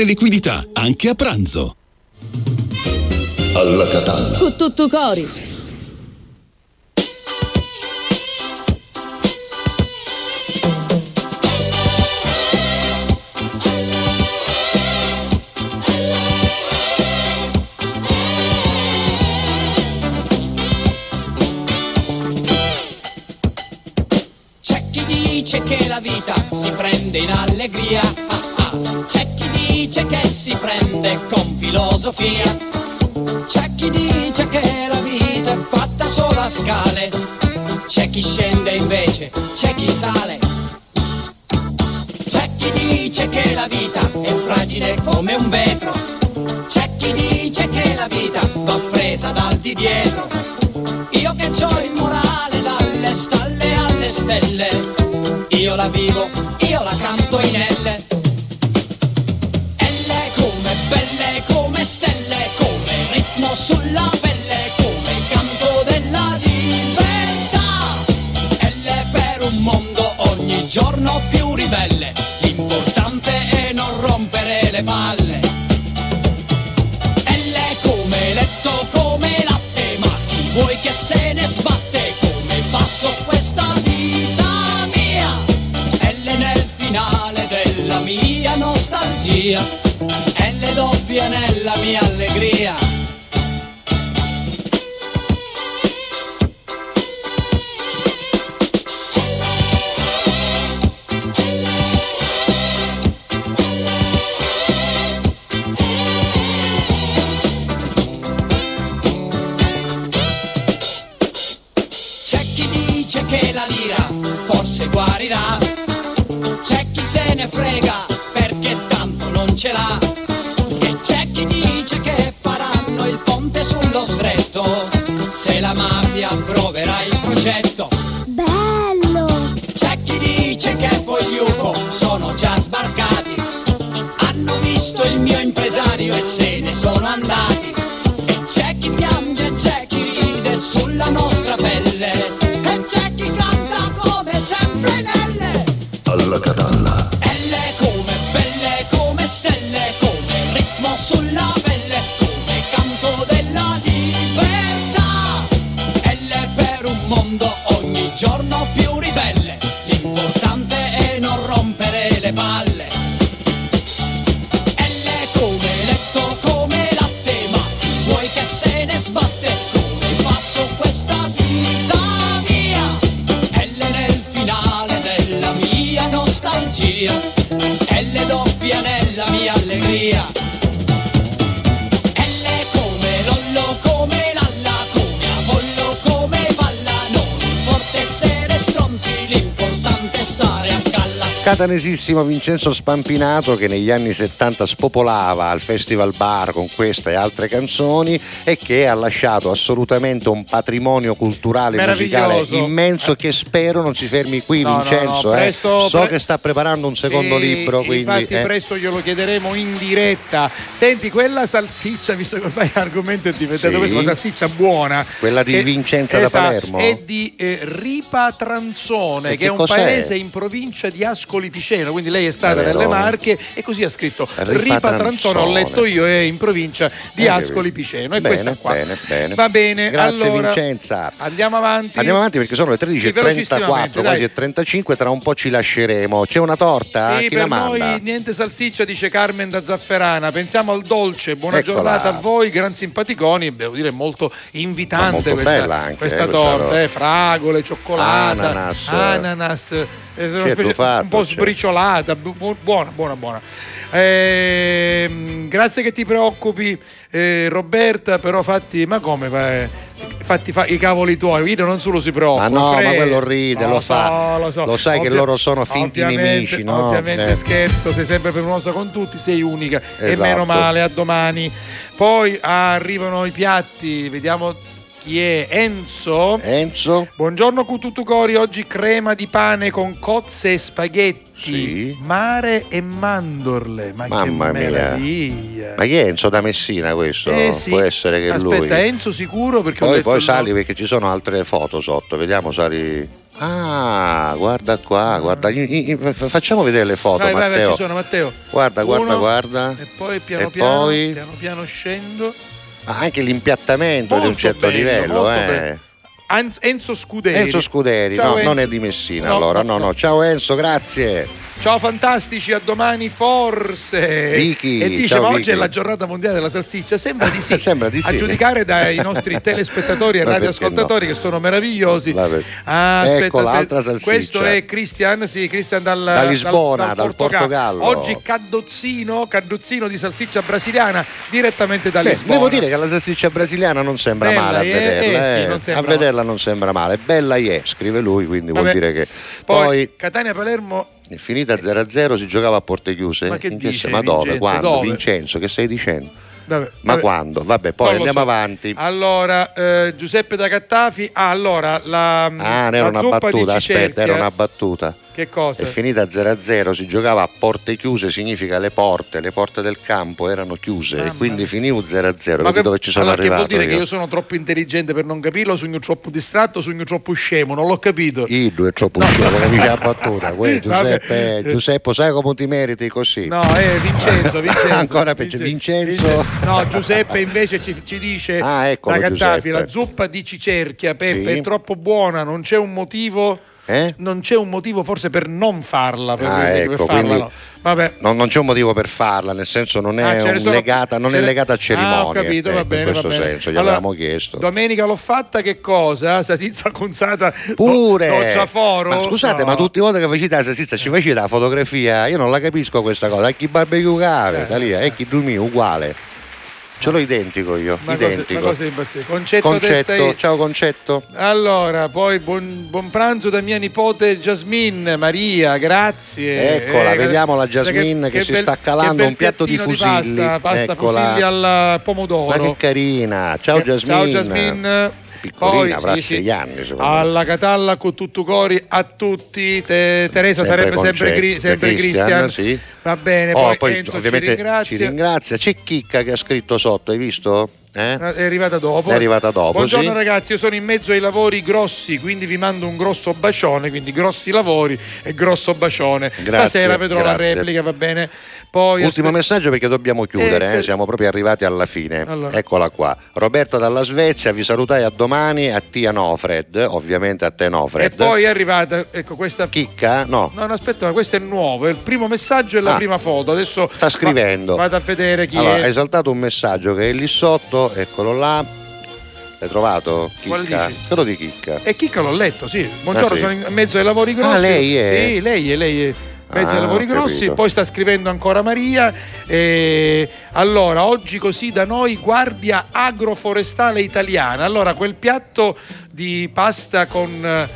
liquidità, anche a pranzo. Alla Catalla. Con tutto cori. C'è chi dice che la vita si prende in allegria, dice che si prende con filosofia, c'è chi dice che la vita è fatta solo a scale, c'è chi scende invece, c'è chi sale, c'è chi dice che la vita è fragile come un vetro, c'è chi dice che la vita va presa dal di dietro, io che ho il morale dalle stalle alle stelle, io la vivo, io la canto in elle. Nostalgia, elle doppia nella mia allegria. Progetto. Bello! C'è chi dice che poi UFO sono già sbarcati, Catanesissimo Vincenzo Spampinato che negli anni 70 spopolava al Festival Bar con questa e altre canzoni e che ha lasciato assolutamente un patrimonio culturale musicale Meraviglioso. immenso che spero non si fermi qui No, no, Vincenzo. no, eh. presto- so pre- che sta preparando un secondo Sì, libro, quindi infatti eh. presto glielo chiederemo in diretta. Senti, quella salsiccia, visto che ormai l'argomento è diventato Sì. questo, una salsiccia buona. Quella di che- Vincenza da esatto, Palermo? È di eh, Ripa Transone, E che è che un cos'è? paese in provincia di Ascoli Ascoli Piceno, quindi lei è stata È vero. nelle Marche e così ha scritto Ripa Trantone, ho letto io, è in provincia di Eh, Ascoli Piceno. E bene, questa qua. bene, bene. Va bene, Grazie allora, Vincenza. Andiamo avanti. Andiamo avanti perché sono le Sì, 13.34, velocissimamente, quasi dai. e 35, tra un po' ci lasceremo. C'è una torta? Sì, Chi per la manda? noi niente salsiccia, dice Carmen da Zafferana. Pensiamo al dolce. Buona Eccola. giornata a voi, gran simpaticoni. Devo dire molto invitante molto questa, bella anche, questa eh, torta. eh, fragole, cioccolata, Ananas. ananas, eh, è specie- tuffato, un po' cioè. sbriciolata. bu- bu- buona, buona, buona. Ehm, grazie che ti preoccupi, eh, Roberta. Però fatti, ma come? fa- Fatti fa- i cavoli tuoi, Guido non solo si preoccupa. Ma no, ma Fred. quello ride, lo fa. so, so. Lo sai che Ovvia- loro sono finti nemici, no? Ovviamente Eh. scherzo, sei sempre permalosa con tutti, sei unica e Esatto. meno male, a domani. Poi arrivano i piatti, vediamo chi è Enzo. Enzo. Buongiorno Cututucori, oggi crema di pane con cozze e spaghetti, Sì. mare e mandorle. Ma Mamma mia. Ma chi è Enzo da Messina questo? Eh sì. Può essere che Aspetta, lui. Enzo sicuro perché ho Poi, detto poi sali perché ci sono altre foto sotto, vediamo sali. Ah, guarda qua, guarda, i- f- facciamo vedere le foto, Vai, vai, vai, Matteo. ci sono Matteo. Guarda, guarda, Uno, guarda. E poi piano E piano, poi? piano piano scendo. Ah, anche l'impiattamento di un Molto certo bello, livello, molto eh. Enzo Scuderi. Enzo Scuderi, Ciao, no, Enzo. non è di Messina No, allora, no, no, no. Ciao Enzo, grazie. Ciao fantastici, a domani forse. Vicky, e dice: ciao, Ma oggi Vicky." è la giornata mondiale della salsiccia. Sembra di sì. (laughs) Sembra di A sì. giudicare dai nostri (laughs) telespettatori e radioascoltatori che sono meravigliosi. Vabbè. Ah, aspetta, Ecco aspetta. l'altra salsiccia. Questo è Christian, sì, Christian dal, Da Lisbona, dal Portogallo. Oggi caddozzino, caddozzino di salsiccia brasiliana direttamente da Beh, Lisbona. devo dire che la salsiccia brasiliana non sembra Bella, male a eh, vederla. eh, sì, eh. non sembra a vederla non sembra male. Bella è, scrive lui, quindi Vabbè. vuol dire che. Poi, Poi, Catania-Palermo è finita 0-0, si giocava a porte chiuse. Ma che In dice, Ma dove? Vincenzo? Quando? Dove? Vincenzo, che stai dicendo? Vabbè, Ma vabbè. quando? Vabbè, poi andiamo so. avanti. Allora, eh, Giuseppe da Cattafi. Ah, allora, la, Ah, era una battuta, aspetta, era una battuta. Che cosa? È finita 0-0, si giocava a porte chiuse, significa le porte, le porte del campo erano chiuse e quindi finivo 0-0. Ma che- dove ci sono allora, che arrivato vuol dire io? che io sono troppo intelligente per non capirlo, sogno troppo distratto, sogno troppo scemo, non l'ho capito. I due è troppo scemo, capisci la battuta? Uè, (laughs) Giuseppe. Giuseppe, sai come ti meriti così? No, eh, Vincenzo, (laughs) Vincenzo. Ancora peggio, Vincenzo. No, Giuseppe invece ci, ci dice Ah, eccolo, da Giuseppe. la zuppa di cicerchia, Peppe, Sì. è troppo buona, non c'è un motivo... Eh? Non c'è un motivo forse per non farla, per, Ah, per ecco, farla, quindi no. Vabbè. non, non c'è un motivo per farla, nel senso non è, Ah, ne un sono- legata, non è legata a cerimonie. Ah, ho capito, va ecco, bene, in questo va bene. senso, gli Allora, avevamo chiesto. Domenica l'ho fatta, che cosa? Satizza conzata Pure! Ma scusate, No. ma tutte le volte che facete la salsiccia ci facete la fotografia? Io non la capisco questa cosa. E chi barbecue cave, da lì, e chi dormì uguale. Ce l'ho identico io, Una cosa, identico. una cosa. Concetto, Concetto, ciao Concetto. Allora, poi buon, buon pranzo da mia nipote Jasmine Maria, grazie. Eccola, Eh, vediamo la Jasmine che si bel- sta calando che un piatto di fusilli. pasta, pasta Eccola. fusilli al Ma pomodoro. che carina. Ciao Jasmine. Ciao Jasmine. Piccolina, Poi, avrà sì, sì. sei anni secondo me. Alla Catalla con tutto cori a tutti. Te- Teresa Sempre sarebbe sempre, Cri- sempre Christian. sì. Va bene, Oh, poi, poi ovviamente ci ringrazia. ci ringrazia. C'è Chicca che ha scritto sotto, hai visto? Eh? È arrivata dopo. È arrivata dopo, Buongiorno sì. ragazzi, io sono in mezzo ai lavori grossi, quindi vi mando un grosso bacione, quindi grossi lavori e grosso bacione. Grazie, Stasera vedrò la grazie. replica, va bene? Poi Ultimo aspe- messaggio perché dobbiamo chiudere, Eh, eh, siamo proprio arrivati alla fine. Allora. Eccola qua. Roberta dalla Svezia, vi salutai a domani, a Tia Nofred, ovviamente a te E Nofred. poi è arrivata, ecco questa. Chicca? No. No, no, aspetta, ma questo è nuovo, è il primo messaggio e la Ah. prima foto. Adesso Sta scrivendo. va- vado a vedere chi Allora, è. hai saltato un messaggio che è lì sotto, eccolo là. L'hai trovato? Chicca? Quello di Chicca. E Chicca l'ho letto, sì. Buongiorno, Ah, sì. sono in mezzo ai lavori grossi. Ah, lei è? Sì, lei è, lei è. in Mezzo Ah, ai lavori grossi, capito. poi sta scrivendo ancora Maria. e allora, oggi così da noi Guardia Agroforestale Italiana. Allora, quel piatto di pasta con eh,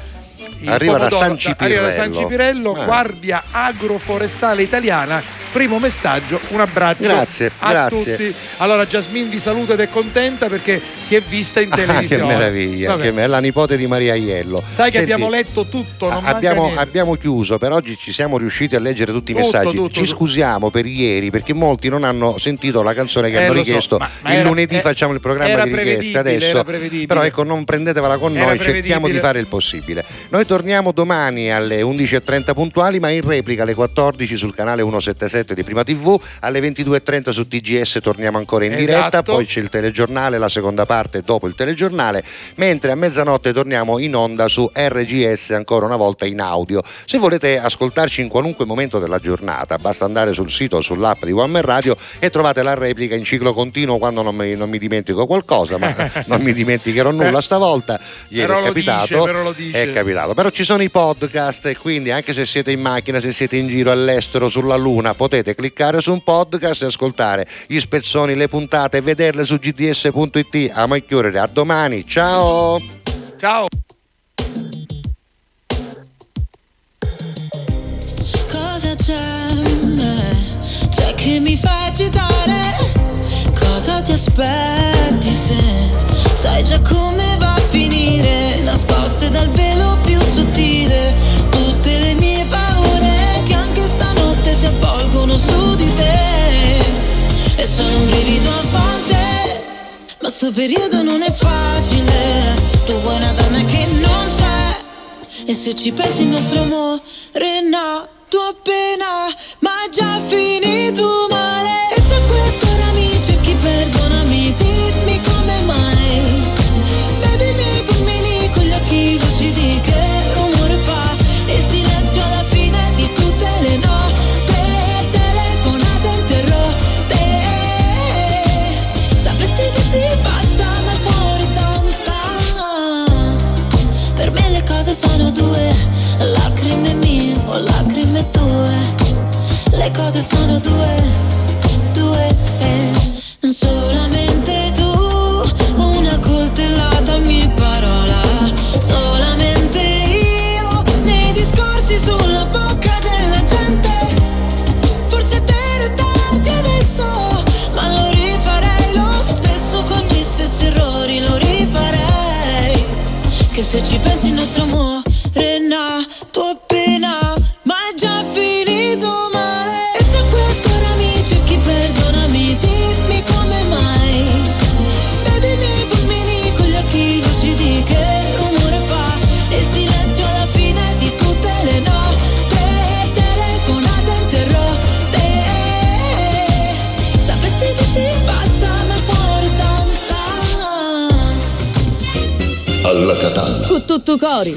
Arriva da San arriva da San Cipirello. Cipirello, Ah. Guardia Agroforestale Italiana primo messaggio, un abbraccio Grazie, a grazie. tutti. Allora Jasmine vi saluta ed è contenta perché si è vista in (laughs) Ah, che televisione. meraviglia, che è la nipote di Maria Aiello. Sai che Senti, abbiamo letto tutto, abbiamo, abbiamo chiuso, per oggi ci siamo riusciti a leggere tutti i Tutto, messaggi. tutto, ci tutto. scusiamo per ieri perché molti non hanno sentito la canzone che Eh, hanno lo so, richiesto. ma- ma il era- lunedì eh, facciamo il programma di richiesta prevedibile, adesso. Però ecco, non prendetevela con Era noi, cerchiamo di fare il possibile. Noi torniamo domani alle 11.30 puntuali, ma in replica alle 14 sul canale 177 di Prima TV, alle 22.30 su TGS torniamo ancora in diretta, Esatto. poi c'è il telegiornale, la seconda parte dopo il telegiornale, mentre a mezzanotte torniamo in onda su RGS ancora una volta in audio. Se volete ascoltarci in qualunque momento della giornata, basta andare sul sito o sull'app di One Man Radio e trovate la replica in ciclo continuo quando non mi, non mi dimentico qualcosa, ma (laughs) non mi dimenticherò nulla stavolta. Ieri Però è capitato, dice, però è capitato. Però ci sono i podcast e quindi anche se siete in macchina, se siete in giro all'estero, sulla luna, potete cliccare su un podcast e ascoltare gli spezzoni, le puntate, vederle su gds.it. A mai chiudere, a domani, ciao! Ciao! Cosa c'è? C'è che mi fa agitare? Cosa ti aspetti se sai già come E sono un brivido a volte, ma sto periodo non è facile. Tu vuoi una donna che non c'è. E se ci pensi il nostro amore è nato appena Ma è già finito male sono due, due. Non solamente tu, una coltellata ogni parola. Solamente io, nei discorsi sulla bocca della gente. Forse per tardi adesso, ma lo rifarei lo stesso con gli stessi errori, lo rifarei. Che se ci pensi danza Alla